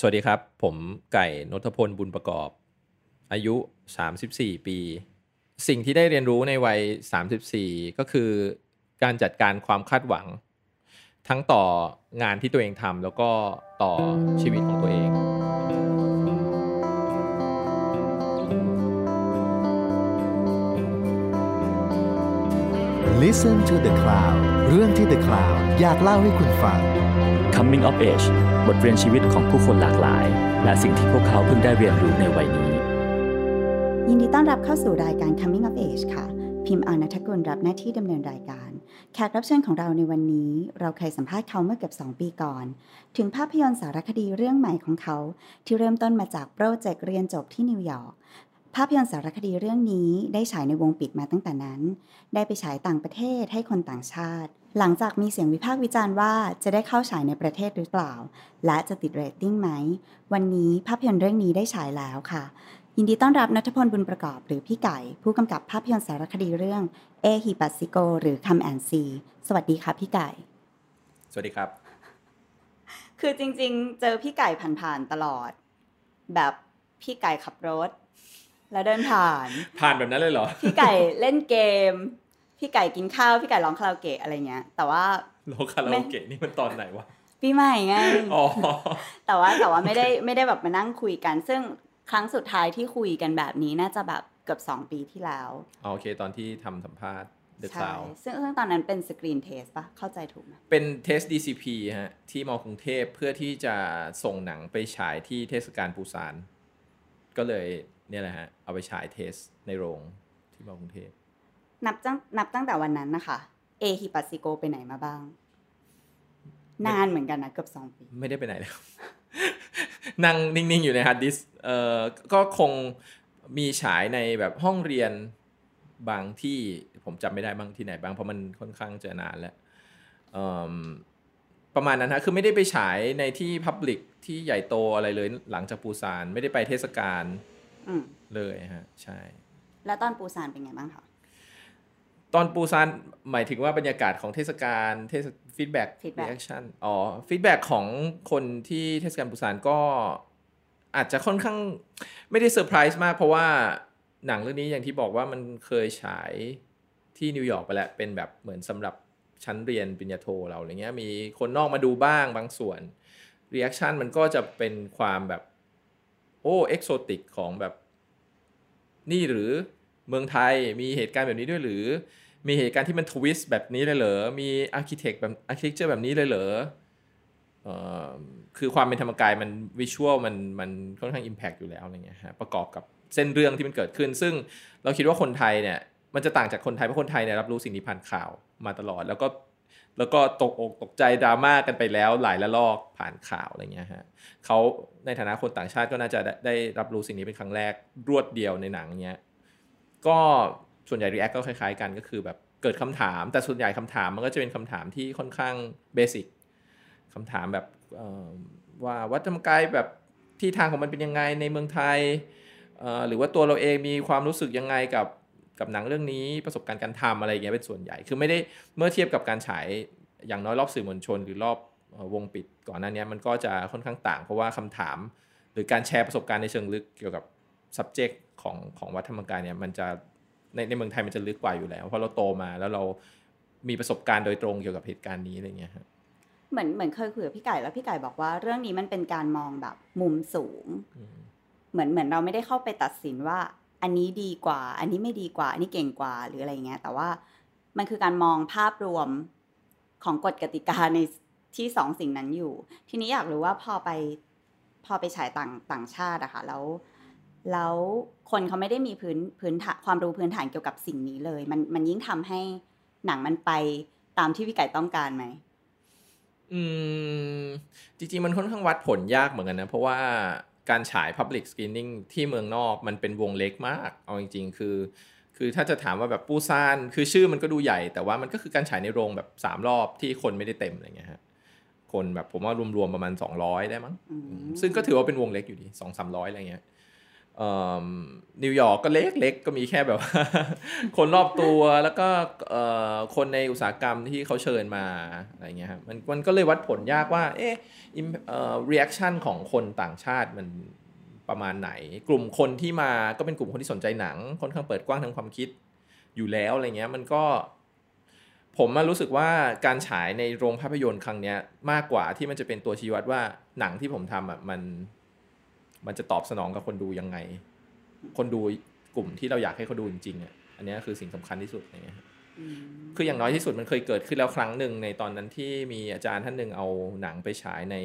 สวัสดีครับ ผมไก่นทพลบุญประกอบ อายุ 34 ปี สิ่งที่ได้เรียนรู้ในวัย 34 ก็คือการจัดการความคาดหวัง ทั้งต่องานที่ตัวเองทำแล้วก็ต่อชีวิตของตัวเอง Listen to the Cloud เรื่องที่ The Cloud อยากเล่าให้คุณฟัง Coming of Age บทเรียนชีวิตของผู้คนหลากหลาย และสิ่งที่พวกเขาเพิ่งได้เรียนรู้ในวัยนี้ ยินดีต้อนรับเข้าสู่รายการ Coming of Age ค่ะ พิมพ์อานัทกุลรับหน้าที่ดำเนินรายการ แขกรับเชิญของเราในวันนี้ เราเคยสัมภาษณ์เขาเมื่อเกือบ2 ปีก่อน ถึงภาพยนตร์สารคดีเรื่องใหม่ของเขา ที่เริ่มต้นมาจากโปรเจกต์เรียนจบที่นิวยอร์กภาพยนตร์สารคดีเรื่องนี้ได้ฉายในวงปิดมาตั้งแต่นั้น ได้ไปฉายต่างประเทศให้คนต่างชาติ หลังจากมีเสียงวิพากษ์วิจารณ์ว่าจะได้เข้าฉายในประเทศหรือเปล่า และจะติดเรตติ้งไหม วันนี้ภาพยนตร์เรื่องนี้ได้ฉายแล้วค่ะ ยินดีต้อนรับณฐพลบุญประกอบหรือพี่ไก่ ผู้กำกับภาพยนตร์สารคดีเรื่องเอฮิปัสซิโกหรือ Come and See สวัสดีค่ะพี่ไก่ สวัสดีครับ คือจริงๆ เจอพี่ไก่ผ่านๆตลอด แบบพี่ไก่ขับรถ แล้วเดินผ่าน ผ่านแบบนั้นเลยเหรอ พี่ไก่เล่นเกม พี่ไก่กินข้าวพี่ไก่ร้องคาราโอเกะอะไรเงี้ย แต่ว่าร้องคาราโอเกะนี่มันตอนไหนวะปีใหม่ไงอ๋อแต่ว่าแต่ว่าไม่ได้ไม่ได้แบบมานั่งคุยกัน ซึ่งครั้งสุดท้ายที่คุยกันแบบนี้น่าจะแบบเกือบสองปีที่แล้วโอเค ตอนที่ทำสัมภาษณ์ The ใช่ Cloud ซึ่งซึ่งตอนนั้นเป็น screen test ปะเข้าใจถูกไหมเป็นเทส DCP ฮะ ที่ม.กรุงเทพเพื่อที่จะส่งหนังไปฉายที่เทศกาลปูซานก็เลยเนี่ยแหละฮะ เอาไปฉาย test ในโรงที่ม.กรุงเทพ นับตั้งนับตั้งแต่วันนั้นนะคะ เอฮิปัสซิโกไปไหนมาบ้าง นานเหมือนกันนะเกือบสองปี ไม่ได้ไปไหนแล้ว นั่งนิ่ง ๆ อยู่ในฮาร์ดดิสก์เอ่อก็คงมีฉายในแบบห้องเรียนบางที่ผมจำไม่ได้บ้างที่ไหนบ้างเพราะมันค่อนข้างจะนานแล้วเอิ่มประมาณนั้นฮะคือไม่ได้ไปฉายในที่ public ที่ใหญ่โตอะไรเลย หลังจากปูซานไม่ได้ไปเทศกาลอืมเลยฮะ ใช่ แล้วตอนปูซานเป็นไงบ้างคะ ตอนปูซานหมายถึงว่าบรรยากาศของเทศกาลเทศ feedback Feedback รีแอคชั่นอ๋อฟีดแบ็กของคนที่เทศกาลปูซานก็อาจจะค่อนข้างไม่ได้เซอร์ไพรส์มากเพราะว่าหนังเรื่องนี้อย่างที่บอกว่ามันเคยฉายที่นิวยอร์กไปแล้ว เป็นแบบเหมือนสำหรับชั้นเรียนปริญญาโทเราอะไรเงี้ยมีคนนอกมาดูบ้างบางส่วนreaction มันก็จะเป็นความแบบ โอ้ exotic ของแบบ นี่หรือ เมืองไทยมีเหตุการณ์แบบนี้ด้วยหรือ มีเหตุการณ์ที่มัน twist แบบนี้เลยเหรอ มี architect แบบ architecture แบบนี้เลยเหรอคือความเป็นธรรมกายมัน visual มันมันค่อนข้าง impact อยู่แล้วอะไรเงี้ยฮะประกอบกับเส้นเรื่องที่มันเกิดขึ้น ซึ่งเราคิดว่าคนไทยเนี่ยมันจะต่างจากคนไทยเพราะคนไทยเนี่ยรับรู้สิ่งนี้ผ่านข่าวมาตลอด แล้วก็แล้วก็ตกอกตกใจดราม่ากันไปแล้วหลายละลอกผ่านข่าวอะไรเงี้ยฮะเขาในฐานะคนต่างชาติก็น่าจะได้ได้รับรู้สิ่งนี้เป็นครั้งแรกรวดเดียวในหนังเนี้ย ก็ส่วนใหญ่ React ก็คล้ายๆกันก็คือแบบเกิดคำถาม แต่ส่วนใหญ่คำถามมันก็จะเป็นคำถามที่ค่อนข้างเบสิกคำถามแบบว่าวัดธรรมกายแบบที่ทางของมันเป็นยังไงในเมืองไทย หรือว่าตัวเราเองมีความรู้สึกยังไงกับกับหนังเรื่องนี้ประสบการณ์การทำอะไรอย่างเงี้ยเป็นส่วนใหญ่ คือไม่ได้เมื่อเทียบกับการฉายอย่างน้อยรอบสื่อมวลชน หรือรอบวงปิดก่อนหน้านี้มันก็จะค่อนข้างต่าง เพราะว่าคำถามหรือการแชร์ประสบการณ์ในเชิงลึกเกี่ยวกับ subject ของของวัดธรรมกายเนี่ยมันจะในในเมืองไทยมันจะลึกกว่าอยู่แล้ว เพราะเราโตมาแล้วเรามีประสบการณ์โดยตรงเกี่ยวกับเหตุการณ์นี้อะไรเงี้ยครับเหมือนเหมือนเคยคุยกับพี่ไก่แล้วพี่ไก่บอกว่าเรื่องนี้มันเป็นการมองแบบมุมสูงอืมเหมือนเหมือนเราไม่ได้เข้าไปตัดสินว่า อันนี้ดีกว่า อันนี้ไม่ดีกว่า อันนี้เก่งกว่าหรืออะไรเงี้ย แต่ว่ามันคือการมองภาพรวมของกฎกติกาในที่สองสิ่งนั้นอยู่ ทีนี้อยากรู้ว่าพอไปพอไปฉายต่างต่างชาติอะค่ะแล้ว แล้วคนเขาไม่ได้มีพื้นพื้นฐานความรู้พื้นฐานเกี่ยวกับสิ่งนี้เลย มันมันยิ่งทำให้หนังมันไปตามที่พี่ไก่ต้องการไหมอืมจริงๆ มันค่อนข้างวัดผลยากเหมือนกันนะ เพราะว่าการฉาย Public Screening ที่เมืองนอกมันเป็นวงเล็กมาก เอาจริง ๆ คือ คือถ้าจะถามว่าแบบปูซาน คือชื่อมันก็ดูใหญ่ แต่ว่ามันก็คือการฉายในโรงแบบสามรอบที่คนไม่ได้เต็มอะไรเงี้ยฮะคนแบบผมว่ารวมๆประมาณ 200 ได้มั้งอืมซึ่งก็ถือว่าเป็นวงเล็กอยู่ดีสองสามร้อยอะไรเงี้ยเอ่อ นิวยอร์กก็เล็กๆ ก็มีแค่แบบว่าคนรอบตัวแล้วก็คนในอุตสาหกรรมที่เขาเชิญมาอะไรเงี้ยครับมันมันก็เลยวัดผลยากว่า เอ๊ะเอ่อ reaction ของคนต่างชาติมันประมาณไหน กลุ่มคนที่มาก็เป็นกลุ่มคนที่สนใจหนังค่อนข้างเปิดกว้างทางความคิดอยู่แล้วอะไรเงี้ยมันก็ ผมมารู้สึกว่าการฉายในโรงภาพยนตร์ครั้งเนี้ยมากกว่าที่มันจะเป็นตัวชี้วัดว่าหนังที่ผมทำอะมัน มันจะตอบสนองกับคนดูยังไง คนดูกลุ่มที่เราอยากให้เขาดูจริงๆอะอันเนี้ยคือสิ่งสำคัญที่สุดอะไรเงี้ยครับอืมคืออย่างน้อยที่สุดมันเคยเกิดขึ้นแล้วครั้งหนึ่งในตอนนั้นที่มีอาจารย์ท่านหนึ่งเอาหนังไปฉายใน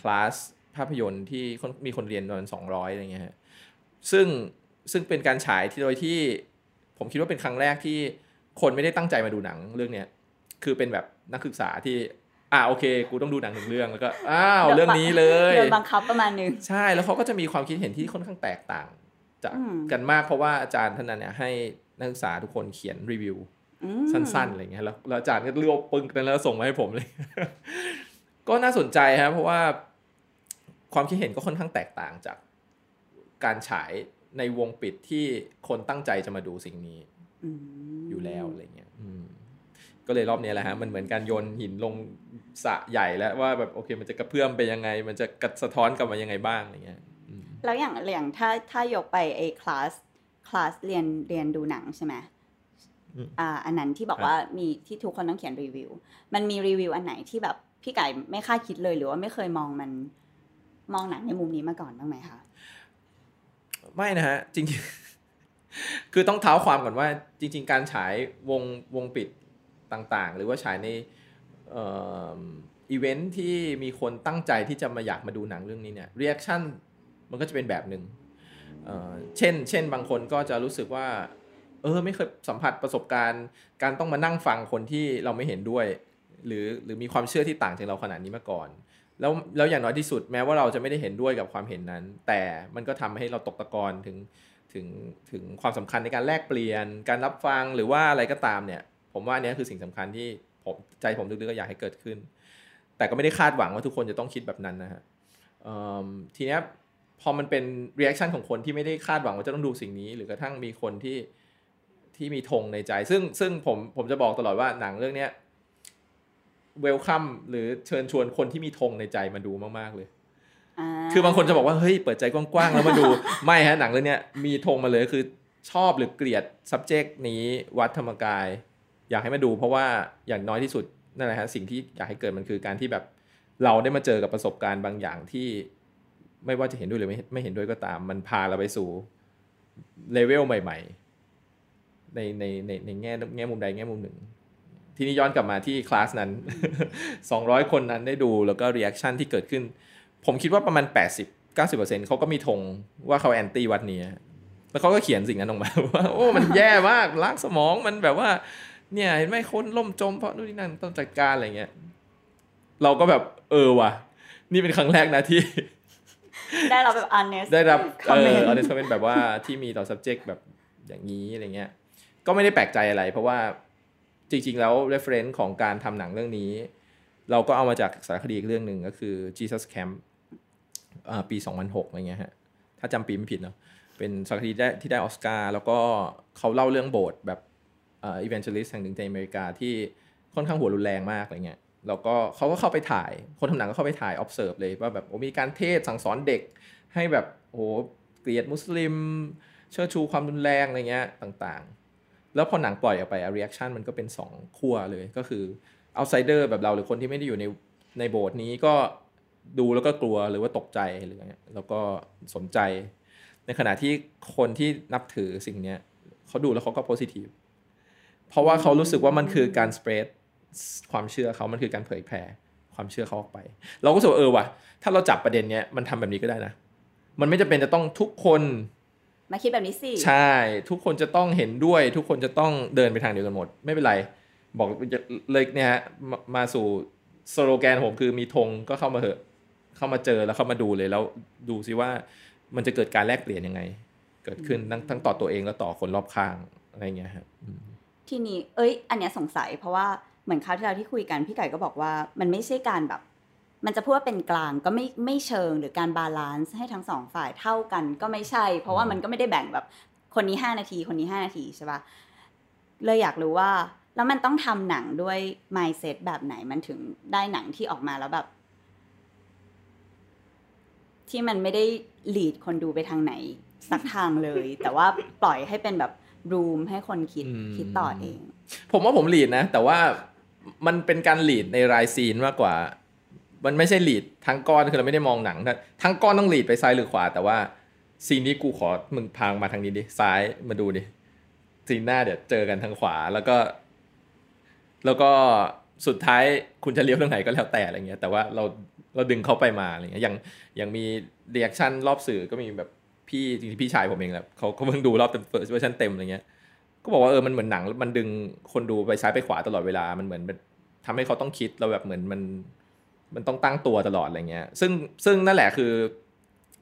คลาสภาพยนตร์ที่คนมีคนเรียนประมาณสองร้อยอะไรเงี้ยฮะซึ่งซึ่งเป็นการฉายที่โดยที่ผมคิดว่าเป็นครั้งแรกที่คนไม่ได้ตั้งใจมาดูหนังเรื่องเนี้ยคือเป็นแบบนักศึกษาที่ อ่าโอเค กูต้องดูหนังหนึ่งเรื่องแล้วก็อ้าวเรื่องนี้เลยโดนบังคับประมาณหนึงใช่แล้วเขาก็จะมีความคิดเห็นที่ค่อนข้างแตกต่างจากอืมกันมากเพราะว่าอาจารย์ท่านนั้นเนี่ยให้นักศึกษาทุกคนเขียนรีวิวอืมสั้นๆอะไรเงี้ยแล้วแล้วอาจารย์ก็เลือกปึ้งกันแล้วส่งมาให้ผมเลย ก็น่าสนใจครับเพราะว่าความคิดเห็นก็ค่อนข้างแตกต่างจากการฉายในวงปิดที่คนตั้งใจจะมาดูสิ่งนี้อืมอยู่แล้วอะไรเงี้ยอืม ก็เลยรอบนี้แหละฮะมันเหมือนการโยนหินลงสระใหญ่แล้วว่าแบบโอเค มันจะกระเพื่อมไปยังไง มันจะกระสะท้อนกลับมายังไงบ้างอะไรเงี้ยอืมแล้วอย่างอย่างถ้าถ้ายกไปไอ้คลาสคลาสเรียนเรียนดูหนังใช่ไหมอืมอ่าอันนั้นที่บอกครับว่ามีที่ทุกคนต้องเขียนรีวิว มันมีรีวิวอันไหนที่แบบพี่ไก่ไม่คาดคิดเลยหรือว่าไม่เคยมองมันมองหนังในมุมนี้มาก่อนบ้างไหมคะไม่นะฮะจริงๆคือต้องเท้าความก่อนว่า จริง ๆ การฉายวงวงปิด ต่างๆ หรือว่าฉายในอีเวนท์ที่มีคนตั้งใจที่จะมาอยากมาดูหนังเรื่องนี้เนี่ย reaction มันก็จะเป็นแบบหนึ่งเช่น เช่นบางคนก็จะรู้สึกว่า เออไม่เคยสัมผัสประสบการณ์ การต้องมานั่งฟังคนที่เราไม่เห็นด้วย หรือหรือมีความเชื่อที่ต่างจากเราขนาดนี้มาก่อน แล้วแล้วอย่างน้อยที่สุดแม้ว่าเราจะไม่ได้เห็นด้วยกับความเห็นนั้น แต่มันก็ทำให้เราตกตะกอนถึงถึงถึงความสำคัญในการแลกเปลี่ยน การรับฟังหรือว่าอะไรก็ตามเนี่ย ผมว่าอันเนี้ยคือสิ่งสำคัญที่ผมใจผมลึกๆก็อยากให้เกิดขึ้น แต่ก็ไม่ได้คาดหวังว่าทุกคนจะต้องคิดแบบนั้นนะฮะเอิ่มทีเนี้ยพอมันเป็น reaction ของคนที่ไม่ได้คาดหวังว่าจะต้องดูสิ่งนี้ หรือกระทั่งมีคนที่ที่มีธงในใจ ซึ่งซึ่งผมผมจะบอกตลอดว่าหนังเรื่องเนี้ยเวลคัมหรือเชิญชวนคนที่มีธงในใจมาดูมากๆเลยาคือบางคนจะบอกว่าเฮ้ยเปิดใจกว้างๆแล้วมาดู ไม่ฮะหนังเรื่องเนี้ยมีธงมาเลยคือชอบหรือเกลียด subject นี้วัดธรรมกาย อยากให้มาดูเพราะว่าอย่างน้อยที่สุดนั่นแหละฮะสิ่งที่อยากให้เกิดมันคือการที่แบบเราได้มาเจอกับประสบการณ์บางอย่างที่ไม่ว่าจะเห็นด้วยหรือไม่ไม่เห็นด้วยก็ตาม มันพาเราไปสู่เลเวลใหม่ ๆ ในในในในแง่แง่มุมใดแง่มุมหนึ่ง ทีนี้ย้อนกลับมาที่คลาสนั้น 200 คนนั้นได้ดูแล้วก็ reaction ที่เกิดขึ้น ผมคิดว่าประมาณ 80 90%เขาก็มีธงว่าเขา anti วัดนี้แล้วเขาก็เขียนสิ่งนั้นออกมาว่าโอ้มันแย่มากล้างสมองมันแบบว่า เนี่ยเห็นไหมคนล่มจมเพราะนู่นนี่นั่นต้องจัดการอะไรเงี้ย เราก็แบบเออว่ะ นี่เป็นครั้งแรกนะที่ ได้รับแบบ honest ได้รับเออ comment audience เป็นแบบว่าที่มีต่อ subject แบบอย่างนี้อะไรเงี้ย ก็ไม่ได้แปลกใจอะไร เพราะว่าจริง ๆ แล้ว reference ของการทำหนังเรื่องนี้ เราก็เอามาจากสารคดีอีกเรื่องหนึ่งก็คือ Jesus Camp อ่าปี 2006อะไรเงี้ยฮะถ้าจำปีไม่ผิดเนาะเป็นสารคดีได้ที่ได้ออสการ์แล้วก็เขาเล่าเรื่องโบสถ์แบบ เอ่อ evangelist แห่งหนึ่งในอเมริกาที่ค่อนข้างหัวรุนแรงมากอะไรเงี้ยแล้วก็เขาก็เข้าไปถ่าย คนทำหนังก็เข้าไปถ่าย observe เลยว่าแบบโอ้มีการเทศสั่งสอนเด็ก ให้แบบโอ้โหเกลียดมุสลิม เชิดชูความรุนแรงอะไรเงี้ยต่างๆ แล้วพอหนังปล่อยออกไปอะ reaction มันก็เป็นสองขั้วเลยก็คือ outsider แบบเราหรือคนที่ไม่ได้อยู่ในในโบสถ์นี้ก็ดูแล้วก็กลัวหรือว่าตกใจหรืออะไรเงี้ยแล้วก็สนใจ ในขณะที่คนที่นับถือสิ่งเนี้ยเขาดูแล้วเขาก็ positive เพราะว่าเขารู้สึกว่ามันคือการ spread ความเชื่อเขามันคือการเผยแผ่ความเชื่อเขาออกไป เราก็รู้สึกว่าเออว่ะถ้าเราจับประเด็นเนี้ยมันทำแบบนี้ก็ได้นะ มันไม่จำเป็นจะต้องทุกคนมาคิดแบบนี้สิ ใช่ ทุกคนจะต้องเห็นด้วย ทุกคนจะต้องเดินไปทางเดียวกันหมด ไม่เป็นไร บอกเลยเนี่ยฮะมามาสู่สโลแกนผมคือมีธงก็เข้ามาเหอะ เข้ามาเจอแล้วเข้ามาดูเลยแล้วดูซิว่ามันจะเกิดการแลกเปลี่ยนยังไง เกิดขึ้นทั้งทั้งต่อตัวเองและต่อคนรอบข้างอะไรเงี้ยครับอืม ทีนี้เอ้ย อันเนี้ยสงสัย เพราะว่าเหมือนคราวที่เราที่คุยกันพี่ไก่ก็บอกว่า มันไม่ใช่การแบบ มันจะพูดว่าเป็นกลางก็ไม่ไม่เชิงหรือการ balance ให้ทั้งสองฝ่ายเท่ากันก็ไม่ใช่ เพราะว่ามันก็ไม่ได้แบ่งแบบคนนี้ห้านาที คนนี้ห้านาทีใช่ปะเลยอยากรู้ว่า แล้วมันต้องทำหนังด้วย mindset แบบไหนมันถึงได้หนังที่ออกมาแล้วแบบ ที่มันไม่ได้ lead คนดูไปทางไหนสักทางเลย แต่ว่าปล่อยให้เป็นแบบ รูมให้คนคิดอืมคิดต่อเอง ผมว่าผมลีดนะ แต่ว่ามันเป็นการลีดในรายซีนมากกว่า มันไม่ใช่ลีดทั้งก้อนคือเราไม่ได้มองหนังถ้าทั้งก้อนต้องลีดไปซ้ายหรือขวา แต่ว่าซีนนี้กูขอมึงพางมาทางนี้ดิซ้ายมาดูดิซีนหน้าเดี๋ยวเจอกันทางขวาแล้วก็ แล้วก็สุดท้ายคุณจะเลี้ยวทางไหนก็แล้วแต่อะไรเงี้ยแต่ว่าเราเราดึงเข้าไปมาอะไรเงี้ยอย่างอย่างมีเ reaction รอบสื่อก็มีแบบ พี่จริงๆพี่ชายผมเองแหละเขาเขาเพิ่งดูรอบเต็มเวอร์ชันเต็มอะไรเงี้ยก็บอกว่าเออมันเหมือนหนังมันดึงคนดูไปซ้ายไปขวาตลอดเวลามันเหมือนเป็นทำให้เขาต้องคิดเราแบบเหมือนมันมันต้องตั้งตัวตลอดอะไรเงี้ย ซึ่งซึ่งนั่นแหละคือ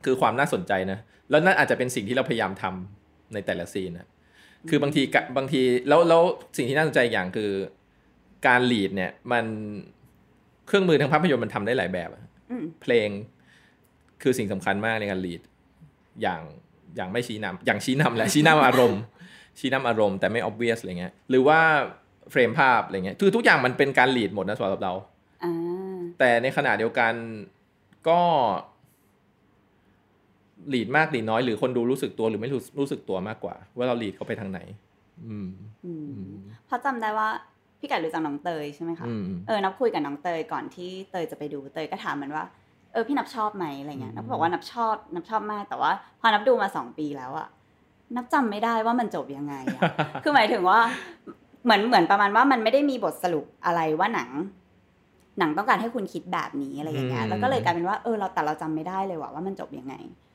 คือความน่าสนใจนะ แล้วนั่นอาจจะเป็นสิ่งที่เราพยายามทำในแต่ละ scene นะคือบางทีกะบางทีแล้วแล้วสิ่งที่น่าสนใจอย่างคือการลีดเนี่ยมันเครื่องมือทางภาพยนตร์มันทำได้หลายแบบอะอืมเพลงคือสิ่งสำคัญมากในการลีด อย่างอย่างไม่ชี้นำอย่างชี้นำแหละชี้นำอารมณ์ ชี้นำอารมณ์แต่ไม่ obvious อะไรเงี้ยหรือว่าเฟรมภาพอะไรเงี้ยคือทุกอย่างมันเป็นการลีดหมดนะสำหรับเราอ่าแต่ในขณะเดียวกันก็ลีดมากลีดน้อยหรือคนดูรู้สึกตัวหรือไม่รู้รู้สึกตัวมากกว่า ว่าเราลีดเขาไปทางไหนอืมอืมอืมเพราะจำได้ว่าพี่ไก่รู้จักน้องเตยใช่ไหมคะอืมเออนับคุยกับน้องเตยก่อนที่เตยจะไปดูเตยก็ถามมันว่า เออพี่นับชอบไหมอะไรเงี้ยอืมนับก็บอกว่านับชอบนับชอบมากแต่ว่า พอนับดูมาสองปีแล้วอะนับจำไม่ได้ว่ามันจบยังไงอะคือหมายถึงว่าเหมือนเหมือนประมาณว่ามันไม่ได้มีบทสรุปอะไรว่าหนัง หนังต้องการให้คุณคิดแบบนี้อะไรอย่างเงี้ยแล้วก็เลยกลายเป็นว่าเออเราแต่เราจำไม่ได้เลยว่าว่ามันจบยังไง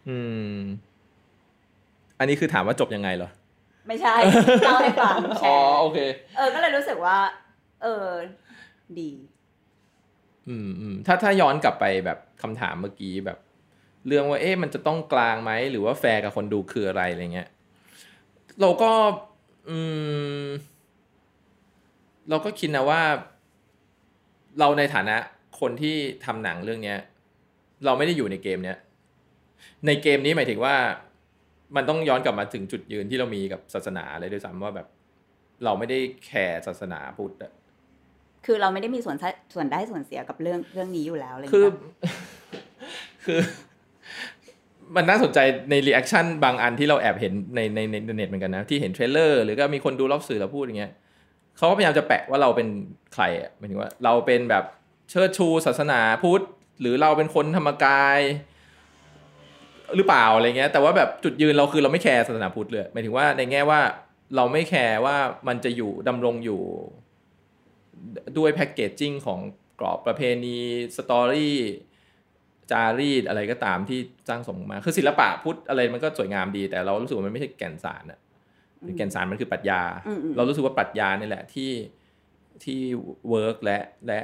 อืม อันนี้คือถามว่าจบยังไงเหรอไม่ใช่เล่าให้ฟังแชอ๋อร์โอเค เออ ก็เลยรู้สึกว่า เออ ดี อืมอืมถ้าถ้าย้อนกลับไปแบบ คำถามเมื่อกี้แบบ เรื่องว่าเอ๊ะมันจะต้องกลางไหมหรือว่าแฟร์กับคนดูคืออะไรอะไรเงี้ยเราก็อืมเราก็คิดนะว่า เราในฐานะคนที่ทำหนังเรื่องเนี้ย เราไม่ได้อยู่ในเกมเนี้ยในเกมนี้หมายถึงว่า มันต้องย้อนกลับมาถึงจุดยืนที่เรามีกับศาสนาเลยด้วยซ้ำว่าแบบ เราไม่ได้ care ศาสนาพุทธ คือเราไม่ได้มีส่วนได้ส่วนได้ส่วนเสียกับเรื่องเรื่องนี้อยู่แล้วอะไรอย่างคือเงี้ยคือมันน่าสนใจใน reaction บางอันที่เราแอบเห็นในในในอินเทอร์เน็ตเหมือนกันนะ ที่เห็น trailer หรือก็มีคนดูรอบสื่อแล้วพูดอย่างเงี้ยเขาก็พยายามจะแปะว่าเราเป็นใครอะหมายถึงว่าเราเป็นแบบเชิดชูศาสนาพุทธหรือเราเป็นคนธรรมกาย หรือเปล่าอะไรเงี้ย แต่ว่าแบบจุดยืนเราคือเราไม่แคร์ศาสนาพุทธเลยหมายถึงว่าในแง่ว่าเราไม่แคร์ว่ามันจะอยู่ดำรงอยู่ ด้วยแพ็กเกจจิ้งของกรอบประเพณีสตอรี่จารีตอะไรก็ตามที่สร้างสมมา คือศิลปะพุทธอะไรมันก็สวยงามดี แต่เรารู้สึกว่ามันไม่ใช่แก่นสารอะแก่นสารมันคือปรัชญาอืมอืมเรารู้สึกว่าปรัชญานี่แหละที่ที่ work และและ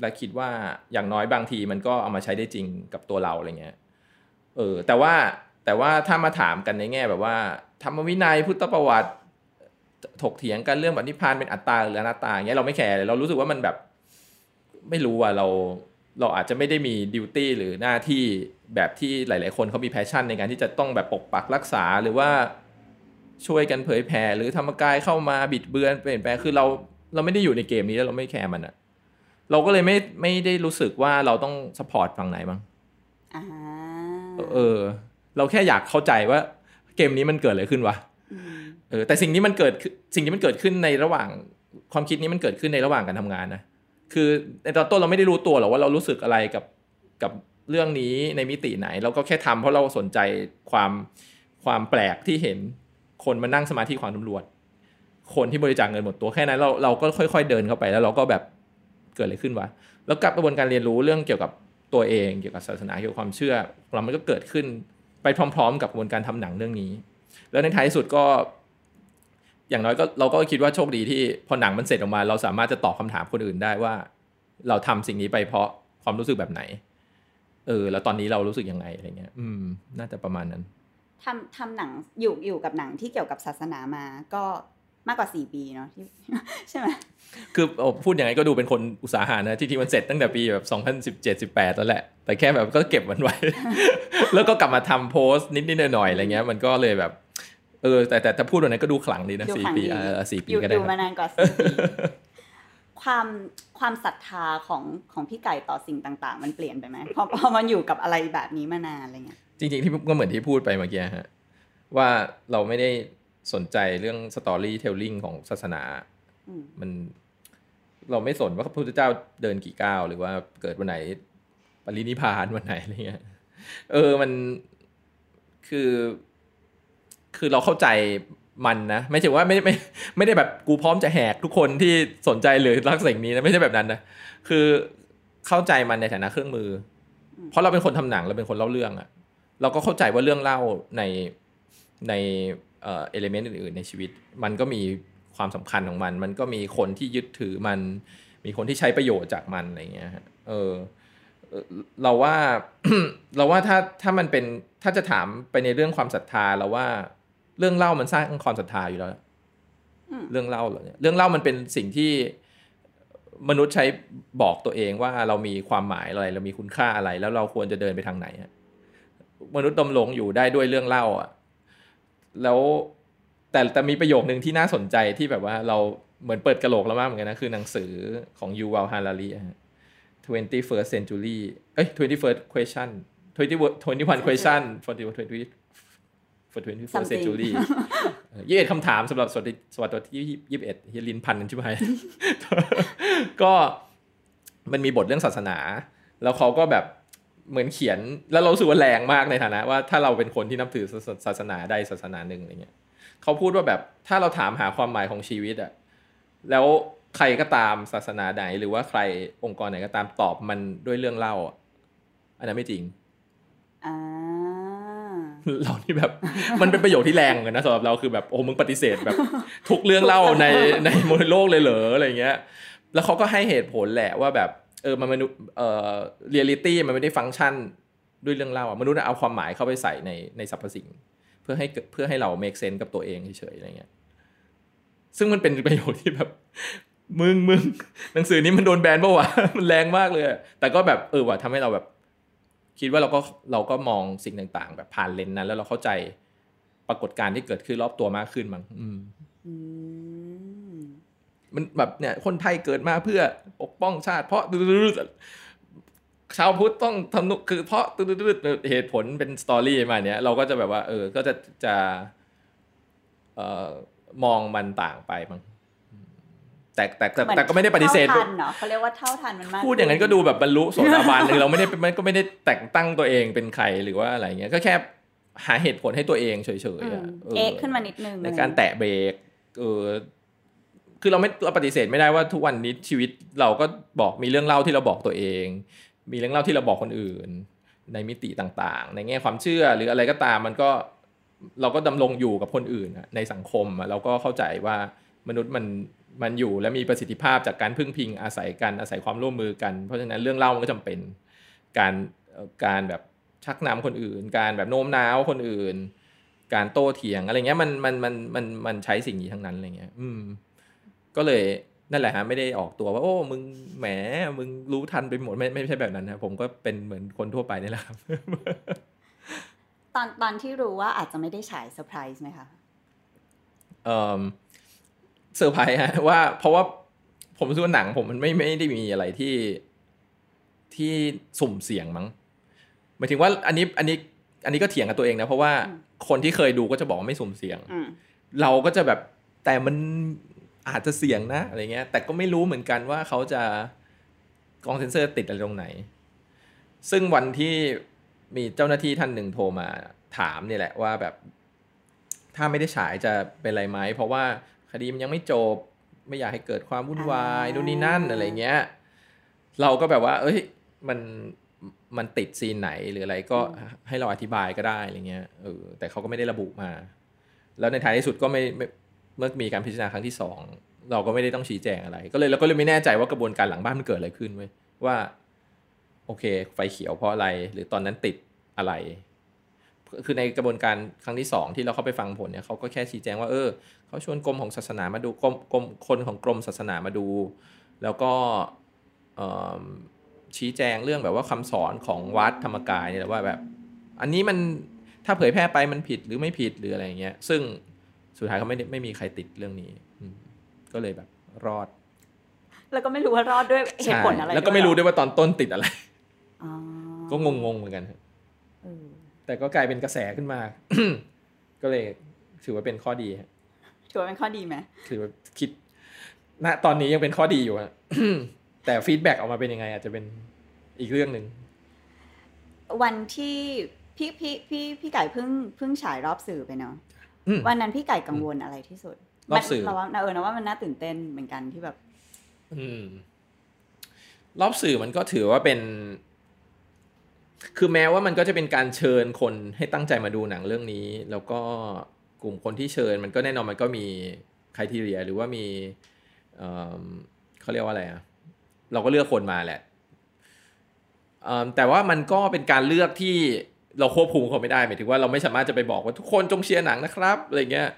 และคิดว่าอย่างน้อยบางทีมันก็เอามาใช้ได้จริงกับตัวเราอะไรเงี้ย เออ แต่ว่าแต่ว่าถ้ามาถามกันในแง่แบบว่า ธรรมวินัยพุทธประวัติ ถกเถียงกันเรื่องแบบนิพพานเป็นอัตตาหรืออนัตตาอย่างเงี้ยเราไม่ care เลยเรารู้สึกว่ามันแบบไม่รู้ว่าเราเราอาจจะไม่ได้มี duty หรือหน้าที่แบบที่หลาย ๆ คนเขามี passion ในการที่จะต้องแบบปกปักรักษาหรือว่าช่วยกันเผยแผ่หรือธรรมกายเข้ามาบิดเบือนเปลี่ยนแปลงคือเราเราไม่ได้อยู่ในเกมนี้แล้วเราไม่ care มันอะเราก็เลยไม่ไม่ได้รู้สึกว่าเราต้อง support ฝั่งไหนบ้างอ่าเออ เราแค่อยากเข้าใจว่าเกมนี้มันเกิดอะไรขึ้นวะมเออแต่สิ่งนี้มันเกิดสิ่งนี้มันเกิดขึ้นในระหว่างความคิดนี้มันเกิดขึ้นในระหว่างการทำงานนะคือในตอนต้นเราไม่ได้รู้ตัวหรอกว่าเรารู้สึกอะไรกับกับเรื่องนี้ในมิติไหน เราก็แค่ทำเพราะเราสนใจความความแปลกที่เห็นคนมานั่งสมาธิขวางตำรวจ คนที่บริจาคเงินหมดตัวแค่นั้นเราเราก็ค่อย ๆ เดินเข้าไปแล้วเราก็แบบเกิดอะไรขึ้นวะแล้วกับกระบวนการเรียนรู้เรื่องเกี่ยวกับตัวเองเกี่ยวกับศาสนาเกี่ยวกับความเชื่อเรามันก็เกิดขึ้นไปพร้อม ๆ กับกระบวนการทำหนังเรื่องนี้ แล้วในท้ายสุดก็ อย่างน้อยก็เราก็คิดว่าโชคดีที่พอหนังมันเสร็จออกมา เราสามารถจะตอบคำถามคนอื่นได้ว่า เราทำสิ่งนี้ไปเพราะความรู้สึกแบบไหน เออ แล้วตอนนี้เรารู้สึกยังไงอะไรเงี้ย อืม น่าจะประมาณนั้นทำทำหนังอยู่อยู่กับหนังที่เกี่ยวกับศาสนามาก็มากกว่าสี่ปีเนาะที่ใช่ไหมคือโอ้พูดอย่างไรก็ดูเป็นคนอุตสาหะนะที่ที่มันเสร็จตั้งแต่ปีแบบ2017 18แล้วแหละ แต่แค่แบบก็เก็บมันไว้ แล้วก็กลับมาทำโพสต์นิดๆหน่อยๆอะไรเงี้ย มันก็เลยแบบ เออแต่แต่ถ้าพูดวันนั้นก็ดูขลังดีนะดูสี่ขลังปีดีเออสี่ปีอยู่ก็ได้อยู่คมารับนานกว่าสี่ปีความความศรัทธาของของพี่ไก่ต่อสิ่งต่าง ๆ มันเปลี่ยนไปไหมพอพอมันอยู่กับอะไรแบบนี้มานานอะไรเงี้ยจริง ๆ ที่ก็เหมือนที่พูดไปเมื่อกี้ฮะว่าเราไม่ได้สนใจเรื่องสตอรี่เทลลิงของศาสนาอืมมันเราไม่สนว่าพระพุทธเจ้าเดินกี่ก้าวหรือว่าเกิดวันไหนปรินิพพานวันไหนอะไรเงี้ยเออมันคือ คือเราเข้าใจมันนะไม่ใช่ว่าไม่ไม่ไม่ได้แบบกูพร้อมจะแหกทุกคนที่สนใจหรือรักสิ่งนี้นะไม่ใช่แบบนั้นนะคือเข้าใจมันในฐานะเครื่องมืออเพราะเราเป็นคนทำหนังเราเป็นคนเล่าเรื่องอะเราก็เข้าใจว่าเรื่องเล่าในในเอ่อเอลิเมนต์อื่นๆในชีวิต มันก็มีความสำคัญของมัน มันก็มีคนที่ยึดถือมัน มีคนที่ใช้ประโยชน์จากมันอะไรเงี้ยฮะเออเอ่อเราว่าเราว่าถ้าถ้ามันเป็นถ้าจะถามไปในเรื่องความศรัทธาเราว่า เรื่องเล่ามันสร้างความศรัทธาอยู่แล้วอืมเรื่องเล่าเหรอเนี่ยเรื่องเล่ามันเป็นสิ่งที่มนุษย์ใช้บอกตัวเองว่าเรามีความหมายอะไร เรามีคุณค่าอะไร แล้วเราควรจะเดินไปทางไหนอะมนุษย์ดำรงอยู่ได้ด้วยเรื่องเล่าอะแล้วแต่แต่มีประโยคนึงที่น่าสนใจที่แบบว่าเราเหมือนเปิดกระโหลกแล้วมากเหมือนกันนะคือหนังสือของยูวัลฮารารีอะฮะ 21st century เอ้ย 21st question 20 21 question for the 20 for 21st Something century ยี่สิบเอ็ดคำถามสำหรับสวัสดีสวัสดีที่ยี่สิบเอ็ดเฮียลินพันกันใช่ไหมก็มันมีบทเรื่องศาสนา แล้วเขาก็แบบเหมือนเขียนแล้วเรารู้สึกว่าแรงมากในฐานะ ว่าถ้าเราเป็นคนที่นับถือศาสศาสนาใดศาสนาหนึ่งอะไรเงี้ยเขาพูดว่าแบบถ้าเราถามหาความหมายของชีวิตอะแล้วใครก็ตามศาสนาไหน หรือว่าใครองค์กรไหนก็ตามตอบมันด้วยเรื่องเล่าอะอันนั้นไม่จริงอ่า เรานี่แบบ มันเป็นประโยชน์ที่แรงเหมือนกันนะสำหรับเราคือแบบโอ้มึงปฏิเสธแบบ ทุกเรื่องเล่าในในมนุษย์โลกเลยเหรออะไรเงี้ย แล้วเขาก็ให้เหตุผลแหละว่าแบบเออมันมนุษย์เอ่อเรียลิตี้มันไม่ได้ฟังก์ชันด้วยเรื่องเล่าอะมนุษย์เอาความหมายเข้าไปใส่ในในสรรพสิ่ง เพื่อให้เกิดเพื่อให้เรา make sense กับตัวเองเฉยๆอะไรเงี้ย ซึ่งมันเป็นประโยชน์ที่แบบ มึงมึงหนังสือนี้มันโดนแบนปะวะมันแรงมากเลยอะแต่ก็แบบเออว่ะทำให้เราแบบ คิดว่าเราก็เราก็มองสิ่งต่างๆ แบบผ่านเลนส์นั้น แล้วเราเข้าใจปรากฏการณ์ที่เกิดขึ้นรอบตัวมากขึ้นมั้งอืมอืมมันแบบเนี่ยคนไทยเกิดมาเพื่อปกป้องชาติ เพราะชาวพุทธต้องทำนุคือเพราะเหตุผลเป็นสตอรี่มาเนี้ยเราก็จะแบบว่า เออ ก็จะจะเอ่อมองมันต่างไปมั้ง แต่แต่แต่แต่ก็ไม่ได้ปฏิเสธเท่าทันเนาะเขาเรียกว่าเท่าทันมันมากพูดอย่างนั้นก็ดูแบบบรรลุโสดาบันหนึ่งเราไม่ได้มันก็ไม่ได้แต่งตั้งตัวเองเป็นใครหรือว่าอะไรเงี้ยก็แค่หาเหตุผลให้ตัวเองเฉยอืๆมอะเอ๊ะขึ้นมานิดนึงในการแตะเบรกเออคือเราไม่เราปฏิเสธไม่ได้ว่าทุกวันนี้ชีวิตเราก็บอกมีเรื่องเล่าที่เราบอกตัวเอง มีเรื่องเล่าที่เราบอกคนอื่น ในมิติต่างๆ ในแง่ความเชื่อหรืออะไรก็ตามมันก็เราก็ดำรงอยู่กับคนอื่นอะในสังคมอะเราก็เข้าใจว่ามนุษย์มัน มันอยู่และมีประสิทธิภาพจากการพึ่งพิงอาศัยกันอาศัยความร่วมมือกัน เพราะฉะนั้นเรื่องเล่ามันก็จำเป็นการเอ่อการแบบชักนำคนอื่น การแบบโน้มน้าวคนอื่น การโต้เถียงอะไรเงี้ยมันมันมันมันมันใช้สิ่งนี้ทั้งนั้นอะไรเงี้ย อืม ก็เลยนั่นแหละฮะไม่ได้ออกตัวว่าโอ้มึงแหมมึงรู้ทันไปหมดไม่ไม่ใช่แบบนั้นนะผมก็เป็นเหมือนคนทั่วไปนี่แหละครับตอนตอนที่รู้ว่าอาจจะไม่ได้ฉายเซอร์ไพรส์ไหมคะเอ่อ เซอร์ไพรส์ฮะว่าเพราะว่าผมรู้สึกว่าหนังผมมันไม่ไม่ได้มีอะไรที่ที่สุ่มเสี่ยงมั้งหมายถึงว่าอันนี้อันนี้อันนี้ก็เถียงกับตัวเองนะ เพราะว่าอืมคนที่เคยดูก็จะบอกว่าไม่สุ่มเสี่ยงอืมเราก็จะแบบแต่มันอาจจะเสี่ยงนะอะไรเงี้ย แต่ก็ไม่รู้เหมือนกันว่าเขาจะกองเซนเซอร์ติดอะไรตรงไหน ซึ่งวันที่มีเจ้าหน้าที่ท่านหนึ่งโทรมาถามเนี่ยแหละว่าแบบ ถ้าไม่ได้ฉายจะเป็นไรไหมเพราะว่า คดีมันยังไม่จบ ไม่อยากให้เกิดความวุ่นวายอ่านู่นนี่นั่นอะไรเงี้ย เราก็แบบว่า เอ้ย มันมันติดซีนไหนหรืออะไรก็ให้เราอธิบายก็ได้อะไรเงี้ยเออแต่เขาก็ไม่ได้ระบุมา แล้วในท้ายที่สุดก็ไม่ไม่เมื่อมีการพิจารณาครั้งที่สองเราก็ไม่ได้ต้องชี้แจงอะไร ก็เลยเราก็เลยไม่แน่ใจว่ากระบวนการหลังบ้านมันเกิดอะไรขึ้นเว้ยว่า โอเค ไฟเขียวเพราะอะไร หรือตอนนั้นติดอะไร คือในกระบวนการครั้งที่สองที่เราเข้าไปฟังผลเนี่ยเขาก็แค่ชี้แจงว่าเออ เขาชวนกรมของศาสนามาดูกรมกรมคนของกรมศาสนามาดู แล้วก็เอิ่มชี้แจงเรื่องแบบว่าคำสอนของวัดธรรมกายเนี่ยแหละว่าแบบ อันนี้มันถ้าเผยแพร่ไปมันผิดหรือไม่ผิดหรืออะไรอย่างเงี้ย ซึ่งสุดท้ายเขาไม่ได้ไม่มีใครติดเรื่องนี้อืมก็เลยแบบรอด แล้วก็ไม่รู้ว่ารอดด้วยเหตุผลอะไรใช่แล้วก็ไม่รู้ด้วยว่าตอนต้นติดอะไรอ๋อก็งงๆเหมือนกันครับเออแต่ก็กลายเป็นกระแสขึ้นมา ก็เลยถือว่าเป็นข้อดีฮะ ถือว่าเป็นข้อดีไหมถือว่าคิดณตอนนี้ยังเป็นข้อดีอยู่ฮะแต่ feedback ออกมาเป็นยังไง อาจจะเป็นอีกเรื่องหนึ่งวันที่พี่พี่พี่พี่ไก่เพิ่งเพิ่งฉายรอบสื่อไปเนาะอืมวันนั้นพี่ไก่กังวลอะไรที่สุดรอบสื่อมันเราว่าเออนะว่ามันน่าตื่นเต้นเหมือนกันที่แบบ อืม รอบสื่อมันก็ถือว่าเป็น คือแม้ว่ามันก็จะเป็นการเชิญคนให้ตั้งใจมาดูหนังเรื่องนี้ แล้วก็ กลุ่มคนที่เชิญมันก็แน่นอนมันก็มี criteria หรือว่ามีเขาเรียกว่าอะไรอะเราก็เลือกคนมาแหละแต่ว่ามันก็เป็นการเลือกที่เราควบคุมเขาไม่ได้หมายถึงว่าเราไม่สามารถจะไปบอกว่าทุกคนจงเชียร์หนังนะครับอะไรเงี้ย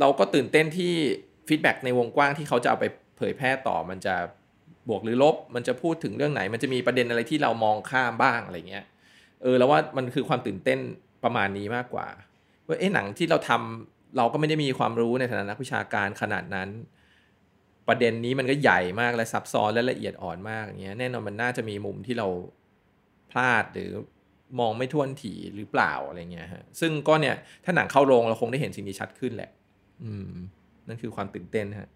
เราก็ตื่นเต้นที่ feedback ในวงกว้างที่เขาจะเอาไปเผยแพร่ต่อมันจะบวกหรือลบ มันจะพูดถึงเรื่องไหน มันจะมีประเด็นอะไรที่เรามองข้ามบ้างอะไรเงี้ยเออแล้วว่ามันคือความตื่นเต้นประมาณนี้มากกว่า ว่าเอ๊ะหนังที่เราทำเราก็ไม่ได้มีความรู้ในฐานะนักวิชาการขนาดนั้น ประเด็นนี้มันก็ใหญ่มากและซับซ้อนและละเอียดอ่อนมากอย่างเงี้ยแน่นอนมันน่าจะมีมุมที่เราพลาดหรือมองไม่ท่วนถี่หรือเปล่าอะไรเงี้ยฮะซึ่งก็เนี่ยถ้าหนังเข้าโรงเราคงได้เห็นสิ่งนี้ชัดขึ้นแหละ อืม นั่นคือความตื่นเต้นฮะ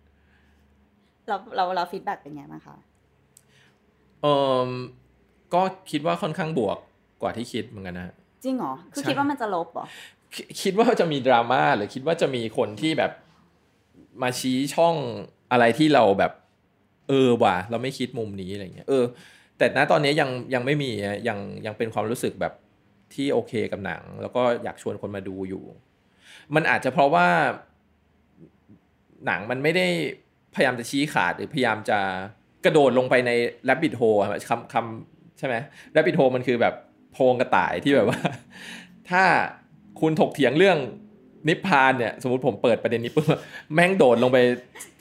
เราเราเราฟีดแบ็กเป็นไงบ้างคะเออก็คิดว่าค่อนข้างบวกกว่าที่คิดเหมือนกันนะฮะจริงเหรอคือใช่คิดว่ามันจะลบเหรอ คิดว่าจะมีดราม่าหรือคิดว่าจะมีคนที่แบบมาชี้ช่องอะไรที่เราแบบ เออว่ะเราไม่คิดมุมนี้อะไรเงี้ยเออ แต่ณตอนนี้ยังยังไม่มียังยังเป็นความรู้สึกแบบที่โอเคกับหนัง แล้วก็อยากชวนคนมาดูอยู่ มันอาจจะเพราะว่า หนังมันไม่ได้พยายามจะชี้ขาดหรือพยายามจะกระโดดลงไปใน rabbit hole อะคำคำใช่ไหม rabbit hole มันคือแบบโพงกระต่ายที่แบบว่า ถ้า คุณถกเถียงเรื่องนิพพานเนี่ยสมมติผมเปิดประเด็นนี้ปุ๊บแม่งโดดลงไป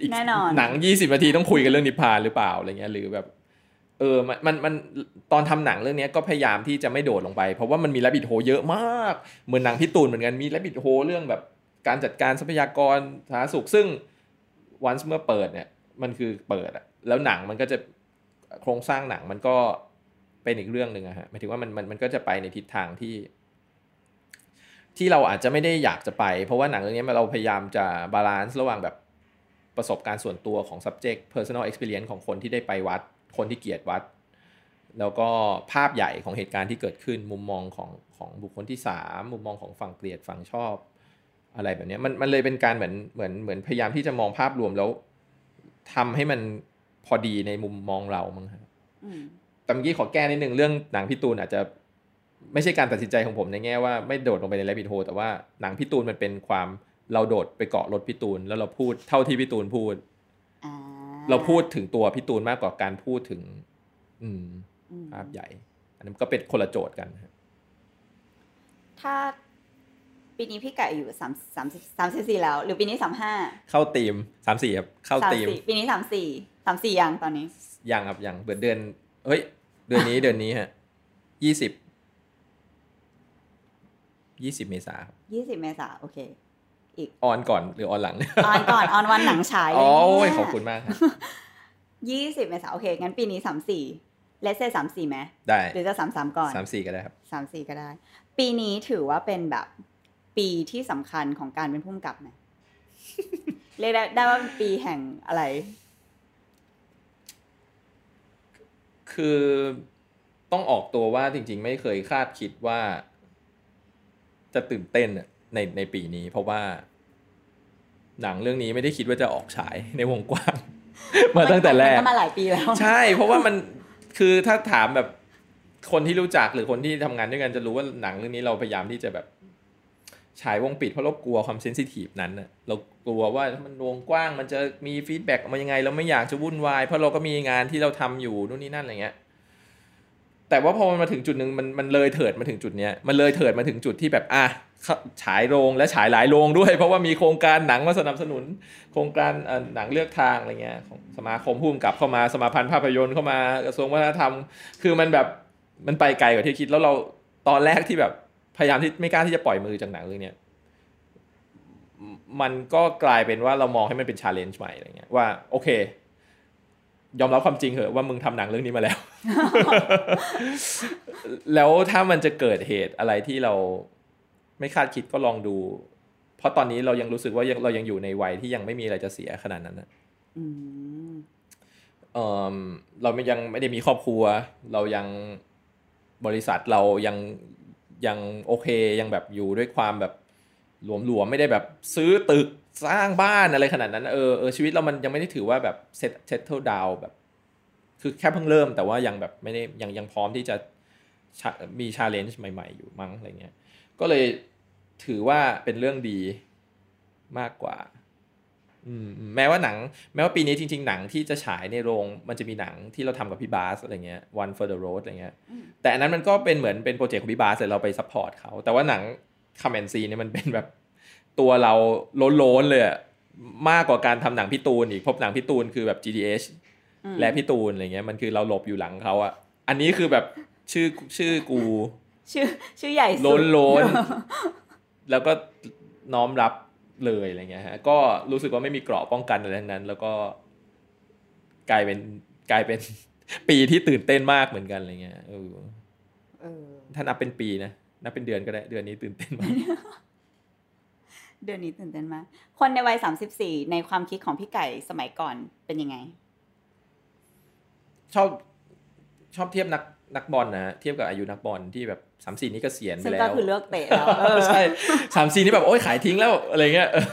อีกแน่นอนหนังยี่สิบนาทีต้องคุยกันเรื่องนิพพานหรือเปล่าอะไรเงี้ยหรือแบบ เออมันมันมันตอนทำหนังเรื่องเนี้ยก็พยายามที่จะไม่โดดลงไป เพราะว่ามันมีแรบบิทโฮเยอะมาก เหมือนหนังพี่ตูนเหมือนกันมีแรบบิทโฮเรื่องแบบการจัดการทรัพยากรสาธารณสุขซึ่งวันเมื่อเปิดเนี่ยมันคือเปิดอะแล้วหนังมันก็จะโครงสร้างหนังมันก็เป็นอีกเรื่องหนึ่งอะฮะหมายถึงว่ามันมันมันก็จะไปในทิศทางที่ ที่เราอาจจะไม่ได้อยากจะไป เพราะว่าหนังเรื่องนี้เราพยายามจะบาลานซ์ระหว่างแบบประสบการณ์ส่วนตัวของ subject personal experience ของคนที่ได้ไปวัด คนที่เกียรติวัด แล้วก็ภาพใหญ่ของเหตุการณ์ที่เกิดขึ้น มุมมองของของบุคคลที่สามมุมมองของฝั่งเกลียดฝั่งชอบ อะไรแบบเนี้ยมันมันเลยเป็นการเหมือนเหมือนเหมือนพยายามที่จะมองภาพรวมแล้วทำให้มันพอดีในมุมมองเรามั้งครับอืมแต่เมื่อกี้ขอแก้นิดนึงเรื่องหนังพี่ตูนอาจจะ ไม่ใช่การตัดสินใจของผมในแง่ว่าไม่โดดลงไปในแรบบิทโฮแต่ว่าหนังพี่ตูนมันเป็นความเราโดดไปเกาะรถพี่ตูน แล้วเราพูดเท่าที่พี่ตูนพูดอ่าเราพูดถึงตัวพี่ตูนมากกว่าการพูดถึง อืมอืมภาพใหญ่ อันนั้นก็เป็นคนละโจทย์กันครับถ้าปีนี้พี่ไก่อยู่สามสามสามสี่แล้ว หรือปีนี้สามห้าเข้าตีมสามสี่ครับเข้าสามตีมสี่ปีนี้สามสี่สามสี่ยังตอนนี้ยังครับยังเดือนเดือนเฮ้ย เดือนนี้เดือนนี้ฮะยี่สิบ ยี่สิบเมษาครับยี่สิบเมษาโอเคออนก่อนหรือออนหลังออนก่อนออนวันหนังฉายเลอ๋ยอโอ้ยเนี่ยขอบคุณมากครับยี่สิบเมษาโอเคงั้นปีนี้สามสี่เลสเซ่สามสี่ไหมได้หรือจะสามสามก่อนสามสี่ก็ได้ครับสามสี่ก็ได้ ปีนี้ถือว่าเป็นแบบปีที่สำคัญของการเป็นผู้กำกับไหมเรียกได้ได้ว่าเป็นปีแห่งอะไร คือต้องออกตัวว่าจริง ๆ ไม่เคยคาดคิดว่า จะตื่นเต้นอะในในปีนี้ เพราะว่า หนังเรื่องนี้ไม่ได้คิดว่าจะออกฉายในวงกว้าง มาตั้งแต่แรกมันก็มาหลายปีแล้ว ใช่ เพราะว่ามันคือถ้าถามแบบคนที่รู้จักหรือคนที่ทำงานด้วยกันจะรู้ว่าหนังเรื่องนี้เราพยายามที่จะแบบฉายวงปิดเพราะเรากลัวความ sensitive นั้นน่ะเรากลัวว่าถ้ามันวงกว้างมันจะมี feedback ออกมายังไง เราไม่อยากจะวุ่นวาย เพราะเราก็มีงานที่เราทำอยู่นู่นนี่นั่นอะไรเงี้ย แต่ว่าพอมันมาถึงจุดหนึ่งมันมันเลยเถิดมาถึงจุดเนี้ยมันเลยเถิดมาถึงจุดที่แบบอะฉายโรงและฉายหลายโรงด้วย เพราะว่ามีโครงการหนังมาสนับสนุน โครงการเออหนังเลือกทางอะไรเงี้ยของสมาคมผู้กำกับเข้ามาสมาพันธ์ภาพยนตร์เข้ามากระทรวงวัฒนธรรม คือมันแบบมันไปไกลกว่าที่คิดแล้วเราตอนแรกที่แบบพยายามที่ไม่กล้าที่จะปล่อยมือจากหนังเรื่องนี้มันก็กลายเป็นว่าเรามองให้มันเป็นชาเลนจ์ใหม่อะไรเงี้ยว่าโอเค ยอมรับความจริงเหอะว่ามึงทำหนังเรื่องนี้มาแล้ว แล้วถ้ามันจะเกิดเหตุอะไรที่เราไม่คาดคิดก็ลองดู เพราะตอนนี้เรายังรู้สึกว่ายังเรายังอยู่ในวัยที่ยังไม่มีอะไรจะเสียขนาดนั้นนะอืมเออเราไม่ยังไม่ได้มีครอบครัว เรายังบริษัทเรายังยังโอเคยังแบบอยู่ด้วยความแบบหลวมๆไม่ได้แบบซื้อตึกสร้างบ้านอะไรขนาดนั้น เออเออชีวิตเรามันยังไม่ได้ถือว่าแบบ set settle down แบบ คือแค่เพิ่งเริ่มแต่ว่ายังแบบไม่ได้ยังยังพร้อมที่จะชะมี challenge ใหม่ ๆ อยู่มั้งอะไรเงี้ยก็เลยถือว่าเป็นเรื่องดีมากกว่าอืมอืมแม้ว่าหนัง แม้ว่าปีนี้จริง ๆ หนังที่จะฉายในโรงมันจะมีหนังที่เราทำกับพี่บาสอะไรเงี้ย One for the Road อะไรเงี้ย แต่อันนั้นมันก็เป็นเหมือนเป็น project ของพี่บาสแต่เราไป support เขา แต่ว่าหนังคาเมนซีเนี่ยมันเป็นแบบตัวเราโล้นๆเลยอะมากกว่าการทำหนังพี่ตูนอีกเพราะหนังพี่ตูนคือแบบ GDH อืม และพี่ตูนอะไรเงี้ยมันคือเราหลบอยู่หลังเขาอะอันนี้คือแบบชื่อชื่อกู ชื่อชื่อใหญ่สุดโล้นโล้นแล้วก็น้อมรับเลยอะไรเงี้ยฮะก็รู้สึกว่าไม่มีเกราะป้องกันอะไรทั้งนั้น แล้วก็กลายเป็นกลายเป็นปีที่ตื่นเต้นมากเหมือนกันอะไรเงี้ยเออเออถ้านับเป็นปีนะนับเป็นเดือนก็ได้ เดือนนี้ตื่นเต้นมากเดือนนี้ตื่นเต้นมาก คนในวัยสามสิบสี่ในความคิดของพี่ไก่สมัยก่อนเป็นยังไง ชอบชอบเทียบนักนักบอลนะฮะเทียบกับอายุนักบอลที่แบบสามสี่นี้ก็เสียณไปซึ่งแล้ก็วคือเลือกเตะแล้วเออใช่สามสี่นี่แบบโอ้ยขายทิ้งแล้วอะไรเงี้ยเออ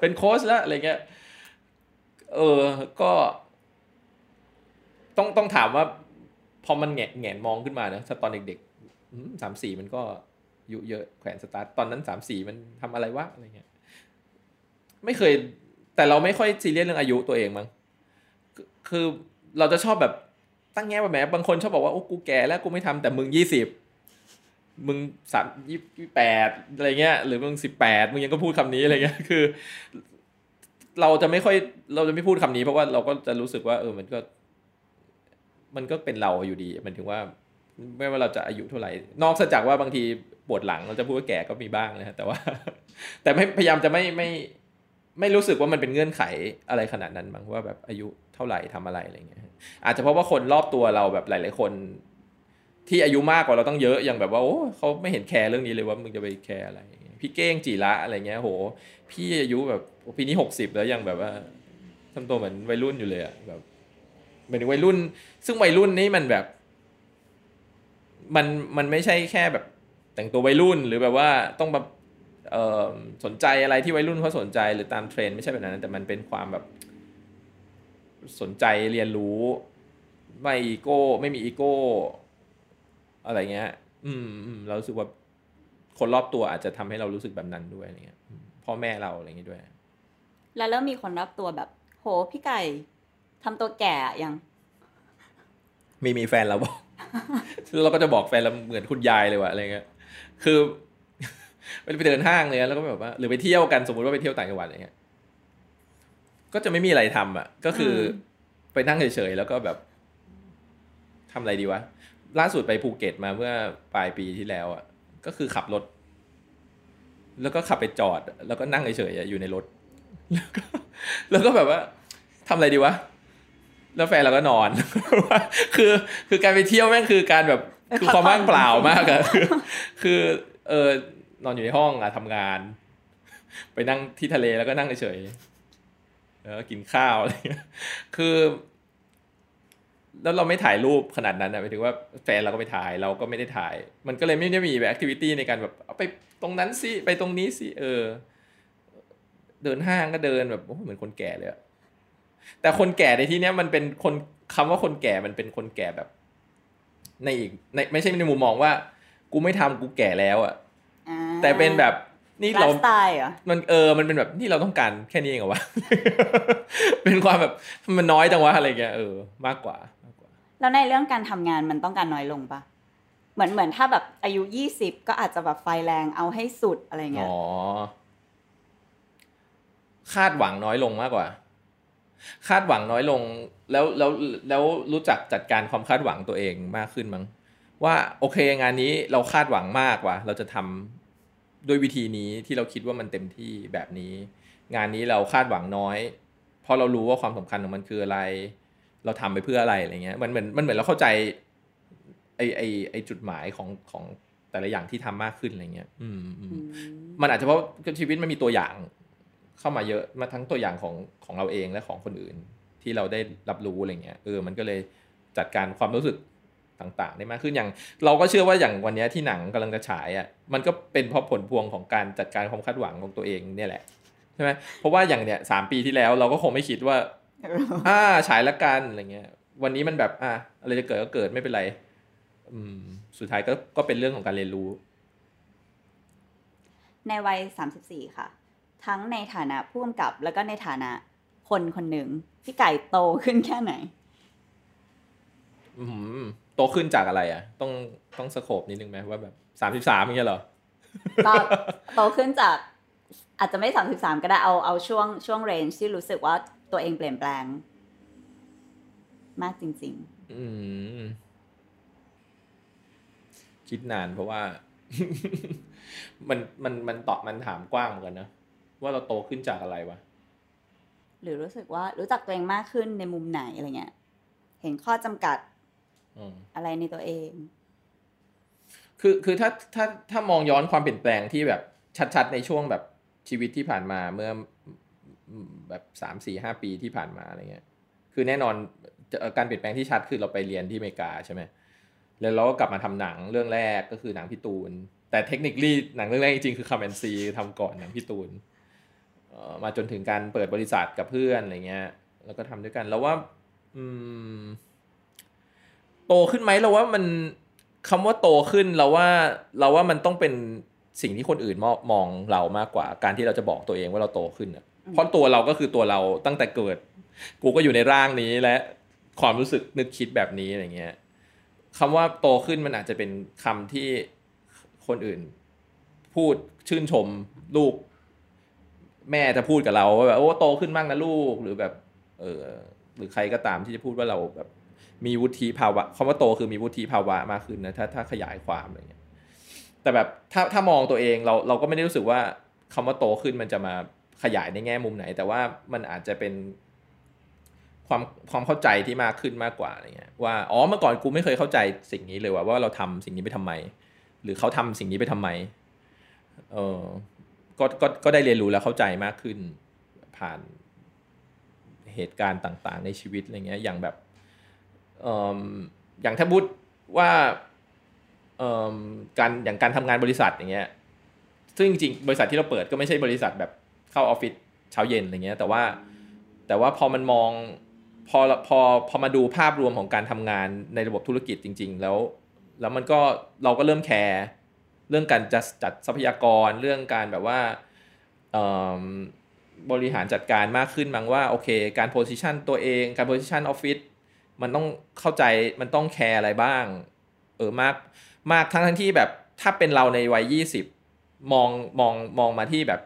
เป็นโค้ชแล้วอะไรเงี้ยเออก็ ต้องต้องถามว่า พอมันแงะแงนมองขึ้นมานะถ้าตอนเด็กๆสามสี่มันก็อายุเยอะแขวนสตาร์ทตอนนั้นสามสี่มันทำอะไรวะอะไรเงี้ย ไม่เคย แต่เราไม่ค่อยซีเรียสเรื่องอายุตัวเองมั้งคือคือเราจะชอบแบบ ตั้งแง่ว่าแหมบางคนชอบบอกว่าโอ้กูแก่แล้วกูไม่ทำแต่มึงยี่สิบมึงสามยี่แปดอะไรเงี้ย หรือมึงสิบแปดมึงยังก็พูดคำนี้อะไรเงี้ยคือ เราจะไม่ค่อยเราจะไม่พูดคำนี้เพราะว่าเราก็จะรู้สึกว่า เออมันก็ มันก็เป็นเราอยู่ดีมันถึงว่า ไม่ว่าเราจะอายุเท่าไหร่ นอกจากว่าบางทีปวดหลังเราจะพูดว่าแก่ก็มีบ้างนะฮะแต่ว่า แต่ไม่พยายามจะไม่ไม่ไม่รู้สึกว่ามันเป็นเงื่อนไขอะไรขนาดนั้นมั้งว่าแบบอายุ เท่าไหร่ทำอะไรอะไรเงี้ยอาจจะเพราะว่าคนรอบตัวเราแบบหลาย ๆ คน ที่อายุมากกว่าเราต้องเยอะอย่างแบบว่าโอ้เขาไม่เห็นแคร์เรื่องนี้เลยว่ามึงจะไปแคร์อะไรพี่เก้งจีระอะไรเงี้ยโห พี่อายุแบบปีนี้หกสิบแล้วยังแบบว่าทำตัวเหมือนวัยรุ่นอยู่เลยอะแบบเหมือนวัยรุ่น ซึ่งวัยรุ่นนี่มันแบบ มันมันไม่ใช่แค่แบบ แต่งตัววัยรุ่นหรือแบบว่าต้องแบบสนใจอะไรที่วัยรุ่นเขาสนใจหรือตามเทรนไม่ใช่แบบนั้น แต่มันเป็นความแบบ สนใจเรียนรู้ ไม่อีโก้ ไม่มีอีโก้ อะไรเงี้ย อืมอืมเรารู้สึกว่าคนรอบตัวอาจจะทำให้เรารู้สึกแบบนั้นด้วยอะไรเงี้ยอืมพ่อแม่เราอะไรเงี้ยด้วย แล้วเริ่มมีคนรอบตัวแบบ โหพี่ไก่ทำตัวแก่ยังมีมีแฟนเราบอกเราก็จะบอกแฟนเราเหมือนคุณยายเลยว่ะอะไรเงี้ยคือไปเดินห้างเลยแล้วก็แบบว่า หรือไปเที่ยวกันสมมติว่าไปเที่ยวต่างจังหวัดอะไรเงี้ย ก็จะไม่มีอะไรทำอะ ก็คืออมไปนั่งเฉยๆแล้วก็แบบทำอะไรดีวะ ล่าสุดไปภูเก็ตมาเมื่อปลายปีที่แล้วอะ ก็คือขับรถ แล้วก็ขับไปจอด แล้วก็นั่งเฉยๆอะอยู่ในรถ แล้วก็ แล้วก็แบบว่าทำอะไรดีวะ แล้วแฟนเราก็นอน คือ คือการไปเที่ยวแม่งคือการแบบ คือความว่างเปล่ามากอะคือคือเออนอนอยู่ในห้องอะทำงาน ไปนั่งที่ทะเลแล้วก็นั่งเฉยๆ แล้วก็กินข้าวอะไรเงี้ยคือ แล้วเราไม่ถ่ายรูปขนาดนั้นอะหมายถึงว่าแฟนเราก็ไปถ่ายเราก็ไม่ได้ถ่าย มันก็เลยไม่ได้มีแบบแอคทิวิตี้ในการแบบเอาไปตรงนั้นสิไปตรงนี้สิเออ เดินห้างก็เดินแบบโอ้โหเหมือนคนแก่เลยอะแต่คนแก่ในที่เนี้ยมันเป็นคนคำว่าคนแก่มันเป็นคนแก่แบบ ในอีกในไม่ใช่ในมุมมองว่า กูไม่ทำกูแก่แล้วอะอ่าแต่เป็นแบบ นี่ไลเราฟ์สไตล์เหรอมันเออมันเป็นแบบนี่เราต้องการแค่นี้เองเหรอวะเป็นความแบบมันน้อยจังวะอะไรเงี้ยเออมากกว่ามากกว่า แล้วในเรื่องการทำงานมันต้องการน้อยลงปะเหมือนเหมือนถ้าแบบอายุยี่สิบก็อาจจะแบบไฟแรงเอาให้สุดอะไรเงี้อ๋ยอคาดหวังน้อยลงมากกว่า คาดหวังน้อยลงแล้วแล้วแล้วรู้จักจัดการความคาดหวังตัวเองมากขึ้นมั้งว่าโอเคงานนี้เราคาดหวังมากว่ะเราจะทำ ด้วยวิธีนี้ที่เราคิดว่ามันเต็มที่แบบนี้ งานนี้เราคาดหวังน้อย เพราะเรารู้ว่าความสำคัญของมันคืออะไร เราทำไปเพื่ออะไรอะไรเงี้ยมันเหมือนมันเหมือนเราเข้าใจไอไอไอจุดหมายของของแต่ละอย่างที่ทำมากขึ้นอะไรเงี้ยอืมอืมอืมมันอาจจะเพราะชีวิตมันมีตัวอย่างเข้ามาเยอะมาทั้งตัวอย่างของของเราเองและของคนอื่น ที่เราได้รับรู้อะไรเงี้ยเออมันก็เลยจัดการความรู้สึก ต่างๆ ได้มากขึ้นอย่างเราก็เชื่อว่าอย่างวันเนี้ยที่หนังกำลังจะฉายอะมันก็เป็นเพราะผลพวงของการจัดการความคาดหวังของตัวเองเนี่ยแหละใช่ไหมเพราะว่าอย่างเนี้ยสามปีที่แล้วเราก็คงไม่คิดว่าอ่าฉายละกันอะไรเงี้ย วันนี้มันแบบอะอะไรจะเกิดก็เกิดไม่เป็นไร อืม สุดท้ายก็ก็เป็นเรื่องของการเรียนรู้ ในวัยสามสิบสี่ค่ะ ทั้งในฐานะผู้กำกับแล้วก็ในฐานะคนคนหนึ่งพี่ไก่โตขึ้นแค่ไหน อืม โตขึ้นจากอะไรอะ ต้องต้องสโคบนิดนึงไหมว่าแบบสามสิบสามอย่างเงี้ยเหรอก็โตขึ้นจากอาจจะไม่สามสิบสามก็ได้เอาเอาช่วงช่วงเรนจ์ที่รู้สึกว่าตัวเองเปลี่ยนแปลง มากจริงอืมคิดนานเพราะว่า มันมันมันตอบมันถามกว้างเหมือนกันนะว่าเราโตขึ้นจากอะไรวะๆหรือรู้สึกว่ารู้จักตัวเองมากขึ้นในมุมไหนอะไรเงี้ย เห็นข้อจำกัด อืมอะไรในตัวเอง คือคือถ้าถ้าถ้ามองย้อนความเปลี่ยนแปลงที่แบบชัดๆในช่วงแบบชีวิตที่ผ่านมาเมื่ออืมแบบสามสี่ห้าปีที่ผ่านมาอะไรเงี้ย คือแน่นอนเอ่อการเปลี่ยนแปลงที่ชัดคือเราไปเรียนที่อเมริกาใช่ไหมแล้วเราก็กลับมาทำหนังเรื่องแรกก็คือหนังพี่ตูน แต่เทคนิคลี่หนังเรื่องแรกจริงๆคือคา m มนซีทำก่อนหนังพี่ตูนเอ่อมาจนถึงการเปิดบริษัทกับเพื่อนอะไรเงี้ย แล้วก็ทำด้วยกัน แล้วว่า อืม โตขึ้นไหมเราว่ามันคำว่าโตขึ้นเราว่าเราว่ามันต้องเป็นสิ่งที่คนอื่นมองมองเรามากกว่า การที่เราจะบอกตัวเองว่าเราโตขึ้นอะอืมเพราะตัวเราก็คือตัวเราตั้งแต่เกิด กูก็อยู่ในร่างนี้และความรู้สึกนึกคิดแบบนี้อะไรเงี้ยคำว่าโตขึ้นมันอาจจะเป็นคำที่คนอื่น พูดชื่นชมลูก แม่จะพูดกับเราว่าแบบโอ้โตขึ้นมากนะลูกหรือแบบ เออหรือใครก็ตามที่จะพูดว่าเราแบบ มีวุฒิภาวะคำว่าโตคือมีวุฒิภาวะมากขึ้นนะถ้าถ้าขยายความอะไรเงี้ยแต่แบบถ้าถ้ามองตัวเองเราเราก็ไม่ได้รู้สึกว่าคำว่าโตขึ้นมันจะมาขยายในแง่มุมไหน แต่ว่ามันอาจจะเป็นความความเข้าใจที่มากขึ้นมากกว่าอะไรเงี้ยว่าอ๋อเมื่อก่อนกูไม่เคยเข้าใจสิ่งนี้เลยว่าว่าเราทำสิ่งนี้ไปทำไม หรือเขาทำสิ่งนี้ไปทำไมเออก็ก็ก็ได้เรียนรู้แล้วเข้าใจมากขึ้นผ่านเหตุการณ์ต่างๆ ในชีวิตอะไรเงี้ยอย่างแบบ อย่างถ้าพูดว่าการอย่างการทำงานบริษัทอย่างเงี้ย ซึ่งจริงบริษัทที่เราเปิดก็ไม่ใช่บริษัทแบบเข้าออฟฟิศเช้าเย็นอะไรเงี้ย แต่ว่าแต่ว่าพอมันมองพอพอพอมาดูภาพรวมของการทำงานในระบบธุรกิจจริง ๆ แล้ว แล้วมันก็เราก็เริ่ม care เรื่องการจัดจัดทรัพยากรเรื่องการแบบว่าบริหารจัดการมากขึ้นมั้งว่าโอเค การ position ตัวเองการ position ออฟฟิศ มันต้องเข้าใจมันต้อง care อะไรบ้าง เออมากมากทั้งทั้งที่แบบถ้าเป็นเราในวัยยี่สิบมองมองมองมาที่แบบ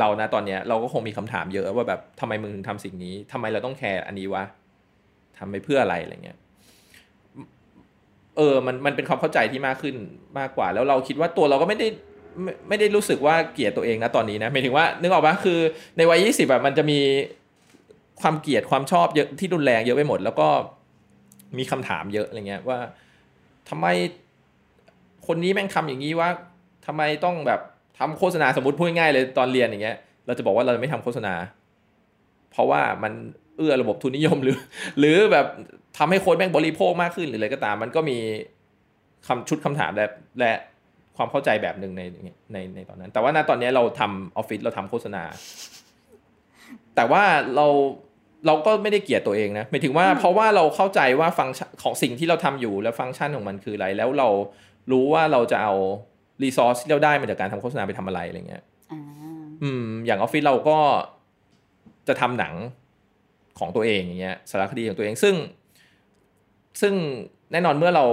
เรานะตอนเนี้ยเราก็คงมีคำถามเยอะว่าแบบทำไมมึงถึงทำสิ่งนี้ทำไมเราต้อง care อันนี้วะทำไปเพื่ออะไรอะไรเงี้ยเออมันมันเป็นความเข้าใจที่มากขึ้นมากกว่า แล้วเราคิดว่าตัวเราก็ไม่ได้ไม่ไม่ได้รู้สึกว่าเกลียดตัวเองนะตอนนี้นะหมายถึงว่านึกออกปะคือในวัยยี่สิบแบบมันจะมี ความเกลียดความชอบเยอะที่รุนแรงเยอะไปหมด แล้วก็มีคำถามเยอะอะไรเงี้ยว่าทำไมคนนี้แม่งทำอย่างนี้ว่าทำไมต้องแบบทำโฆษณาสมมติพูดง่ายเลยตอนเรียนอย่างเงี้ย เราจะบอกว่าเราจะไม่ทำโฆษณา เพราะว่ามันเอื้อระบบทุนนิยมหรือ หรือแบบทำให้คนแม่งบริโภคมากขึ้นหรืออะไรก็ตาม มันก็มีคำชุดคำถามและและความเข้าใจแบบหนึ่งในในในตอนนั้น แต่ว่าณตอนนี้เราทำออฟฟิศเราทำโฆษณา แต่ว่าเรา เราก็ไม่ได้เกลียดตัวเองนะหมายถึงว่าอืมเพราะว่าเราเข้าใจว่าฟังก์ชันของสิ่งที่เราทำอยู่แล้วฟังก์ชันของมันคืออะไร แล้วเรารู้ว่าเราจะเอารีซอสที่เราได้มาจากการทำโฆษณาไปทำอะไรอะไรเงี้ยอ่าอืม อย่างออฟฟิศเราก็จะทำหนังของตัวเองอย่างเงี้ยสารคดีของตัวเองซึ่ง ซึ่งแน่นอนเมื่อเรา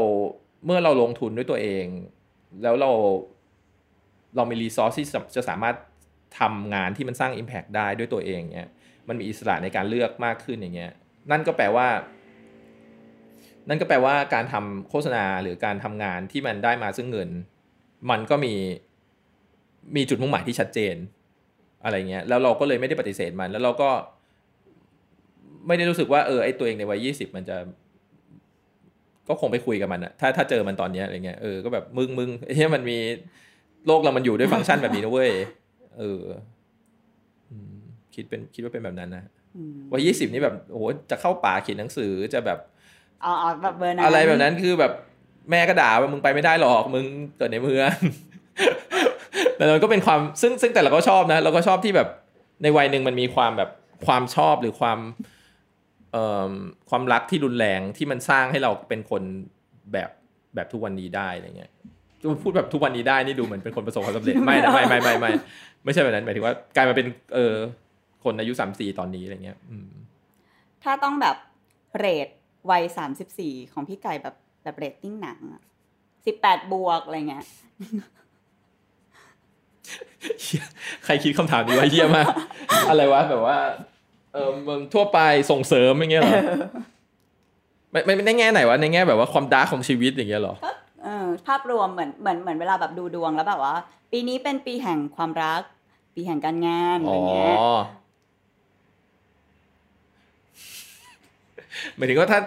เมื่อเราลงทุนด้วยตัวเอง แล้วเราเรามีรีซอสที่จะจะสามารถทำงานที่มันสร้าง Impact ได้ด้วยตัวเองเนี่ย มันมีอิสระในการเลือกมากขึ้นอย่างเงี้ย นั่นก็แปลว่า นั่นก็แปลว่าการทำโฆษณาหรือการทำงานที่มันได้มาซึ่งเงิน มันก็มีมีจุดมุ่งหมายที่ชัดเจน อะไรเงี้ยแล้วเราก็เลยไม่ได้ปฏิเสธมัน แล้วเราก็ไม่ได้รู้สึกว่าเออไอตัวเองในวัยยี่สิบมันจะ ก็คงไปคุยกับมันอะถ้าถ้าเจอมันตอนเนี้ยอะไรเงี้ยเออก็แบบมึงมึงเฮ้ยมันมีโลกเรามันอยู่ด้วยฟังก์ชันแบบนี้นะเว้ยเออ คิดเป็นคิดว่าเป็นแบบนั้นนะอืมวัยยี่สิบนี่แบบโอ้โหจะเข้าป่าเขียนหนังสือจะแบบอ๋ออ๋อแบบเบอร์นั้นอะไรแบบนั้นคือแบบแม่ก็ด่าว่ามึงไปไม่ได้หรอกมึงเกิดในเมืองแต่มันก็เป็นความซึ่งซึ่งแต่เราก็ชอบนะเราก็ชอบที่แบบในวัยหนึ่งมันมีความแบบความชอบหรือความเอ่อความรักที่รุนแรงที่มันสร้างให้เราเป็นคนแบบแบบทุกวันนี้ได้อะไรเงี้ยพูดแบบทุกวันนี้ได้นี่ดูเหมือนเป็นคนประสบความสำเร็จไม่นะไม่ไม่ไม่ไม่ไม่ใช่แบบนั้นหมายถึงว่ากลายมาเป็นเออ คนอายุสามสี่ตอนนี้อะไรเงี้ยอืมถ้าต้องแบบเรทวัยสามสิบสี่ของพี่ไก่แบบแบบเรตติ้งหนังสิบแปดบวกอะไรเงี้ยเหี้ยใครคิดคำถามนี้ไว้เยี่ยมากอะไรวะแบบว่า เออมึงทั่วไปส่งเสริมอย่างเงี้ยเหรอไม่ไม่ไม่ในแง่ไหนวะในแง่แบบว่าความดาร์กของชีวิตอย่างเงี้ยเหรอเออภาพรวมเหมือนเหมือนเหมือนเวลาแบบดูดวงแล้วแบบว่า ปีนี้เป็นปีแห่งความรัก ปีแห่งการงานอะไรอ๋อเงี้ย หมายถึงว่าถ้า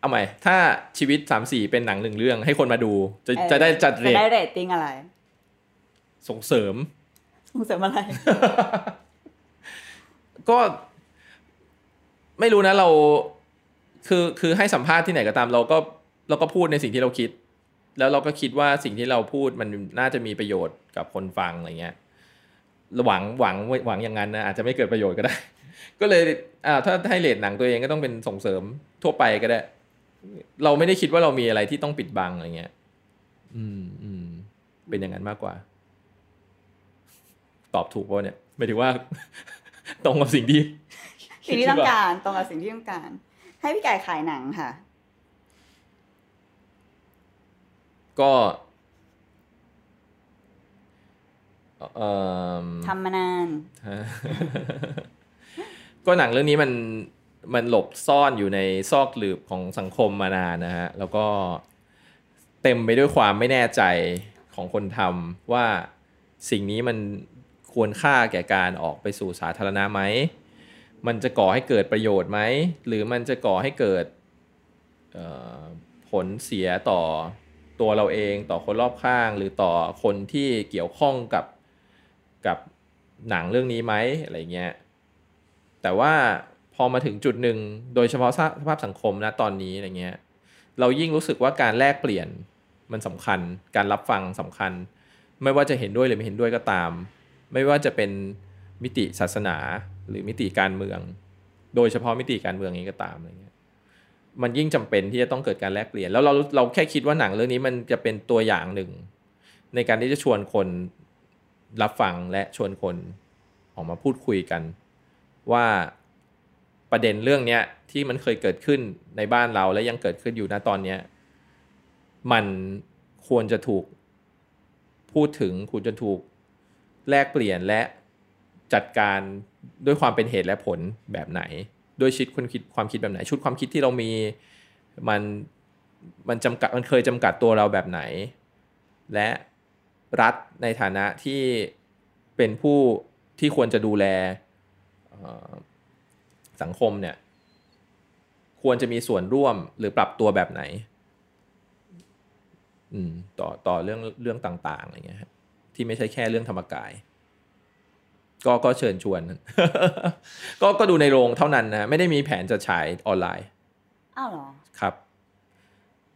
เอาใหม่ ถ้าชีวิตสามสี่เป็นหนังหนึ่งเรื่อง ให้คนมาดู จะเออจะได้จัดเรจะทได้เรตติ้งอะไร ส่งเสริม ส่งเสริมอะไร ก็ไม่รู้นะเรา คือคือให้สัมภาษณ์ที่ไหนก็ตามเราก็เราก็พูดในสิ่งที่เราคิด แล้วเราก็คิดว่าสิ่งที่เราพูดมันน่าจะมีประโยชน์กับคนฟังอะไรเงี้ยหวังหวังหวังอย่างนั้นนะอาจจะไม่เกิดประโยชน์ก็ได้ ก็เลยอ่าถ้าให้เลทหนังตัวเองก็ต้องเป็นส่งเสริมทั่วไปก็ได้ เราไม่ได้คิดว่าเรามีอะไรที่ต้องปิดบังอะไรเงี้ย อืมอืมเป็นอย่างนั้นมากกว่า ตอบถูกป่ะเนี่ยหมายถึงว่า ตรงกับสิ่งที่สิ่งที่ต้องการ ตรงกับสิ่งที่ต้องการ ให้พี่ไก่ขายหนังค่ะ ก็เอ่อทำมานาน ก็หนังเรื่องนี้มันมันหลบซ่อนอยู่ในซอกหลืบของสังคมมานานนะฮะ แล้วก็เต็มไปด้วยความไม่แน่ใจของคนทำว่าสิ่งนี้มันควรค่าแก่การออกไปสู่สาธารณะไหม มันจะก่อให้เกิดประโยชน์ไหม หรือมันจะก่อให้เกิดผลเสียต่อตัวเราเองต่อคนรอบข้าง หรือต่อคนที่เกี่ยวข้องกับกับหนังเรื่องนี้ไหมอะไรเงี้ย แต่ว่าพอมาถึงจุดหนึ่งโดยเฉพาะสภาพสังคมนะตอนนี้อะไรเงี้ยเรายิ่งรู้สึกว่าการแลกเปลี่ยนมันสำคัญ การรับฟังสำคัญ ไม่ว่าจะเห็นด้วยหรือไม่เห็นด้วยก็ตาม ไม่ว่าจะเป็นมิติศาสนาหรือมิติการเมือง โดยเฉพาะมิติการเมืองนี้ก็ตามอะไรเงี้ยมันยิ่งจำเป็นที่จะต้องเกิดการแลกเปลี่ยน แล้วเราเราแค่คิดว่าหนังเรื่องนี้มันจะเป็นตัวอย่างหนึ่ง ในการที่จะชวนคนรับฟังและชวนคนออกมาพูดคุยกัน ว่าประเด็นเรื่องเนี้ยที่มันเคยเกิดขึ้นในบ้านเราและยังเกิดขึ้นอยู่ณตอนเนี้ยมันควรจะถูกพูดถึงควรจะถูกแลกเปลี่ยนและจัดการด้วยความเป็นเหตุและผลแบบไหน ด้วยชิดความคิดความคิดแบบไหน ชุดความคิดที่เรามีมันมันจำกัดมันเคยจำกัดตัวเราแบบไหน และรัฐในฐานะที่เป็นผู้ที่ควรจะดูแล สังคมเนี่ย ควรจะมีส่วนร่วมหรือปรับตัวแบบไหนอืมต่อต่อเรื่องเรื่องต่างๆอะไรเงี้ยฮะที่ไม่ใช่แค่เรื่องธรรมกาย ก็ก็เชิญชวน ก็ก็ดูในโรงเท่านั้นนะ ไม่ได้มีแผนจะฉายออนไลน์ อ้าวเหรอ ครับ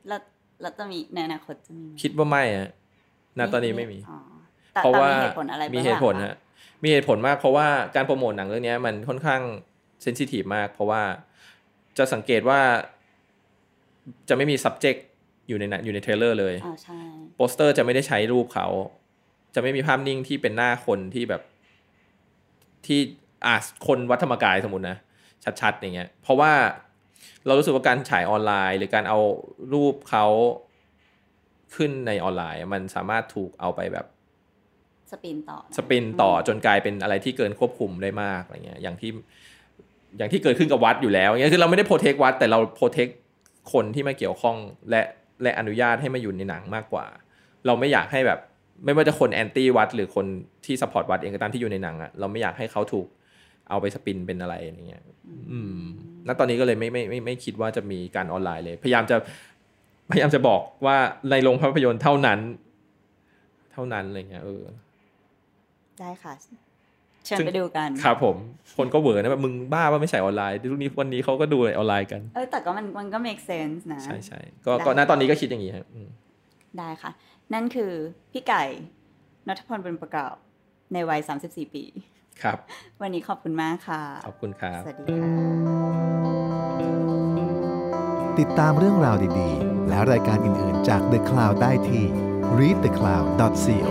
แล้วแล้วจะมีในอนาคตจะมีไหมคิดว่าไม่ฮะณตอนนี้ไม่มีอ๋อแต่เพราะแต่ว่ามีเหตุผลอะไรมีบ้างเหตุผลล่ะฮะ มีเหตุผลมากเพราะว่าการโปรโมทหนังเรื่องนี้มันค่อนข้าง sensitive มาก เพราะว่าจะสังเกตว่าจะไม่มี subject อยู่ในหนังอยู่ใน trailer เลยอ่าใช่โปสเตอร์จะไม่ได้ใช้รูปเขา จะไม่มีภาพนิ่งที่เป็นหน้าคนที่แบบที่อะคนวัดธรรมกายสมมตินะ ชัดๆ อย่างเงี้ย เพราะว่าเรารู้สึกว่าการฉายออนไลน์ หรือการเอารูปเขาขึ้นในออนไลน์ มันสามารถถูกเอาไปแบบ สปินต่อนะสปินต่อจนกลายเป็นอะไรที่เกินควบคุมได้มากอะไรเงี้ยอย่างที่อย่างที่เกิดขึ้นกับวัดอยู่แล้วเงี้ยคือเราไม่ได้โปรเทควัด แต่เราโปรเทคคนที่มาเกี่ยวข้องและและอนุญาตให้มาอยู่ในหนังมากกว่า เราไม่อยากให้แบบไม่ว่าจะคน anti วัด หรือคนที่ support วัดเองก็ตามที่อยู่ในหนังอะเราไม่อยากให้เขาถูกเอาไป spin เป็นอะไรอย่างเงี้ย อืมณตอนนี้ก็เลยไม่ไม่ไม่ไม่คิดว่าจะมีการออนไลน์เลย พยายามจะพยายามจะบอกว่าในโรงภาพยนตร์เท่านั้น เท่านั้นอะไรเงี้ยเออ ได้ค่ะเชิญซึ่งไปดูกันครับผม คนก็เหวอนะแบบมึงบ้าป่าวไม่ใส่ออนไลน์ทุกนี้วันนี้เขาก็ดูออนไลน์กัน เออแต่ก็มันมันก็ make sense นะ ใช่ใช่ก็ได้ก็ณตอนนี้ก็คิดอย่างนี้ครับอืมได้ค่ะ นั่นคือพี่ไก่นัทพลบุญประกอบในวัย 34 ปี ครับ วันนี้ขอบคุณมากค่ะ ขอบคุณครับ สวัสดีค่ะ ติดตามเรื่องราวดีๆ และรายการอื่นๆจาก The Cloud ได้ที่ readthecloud.co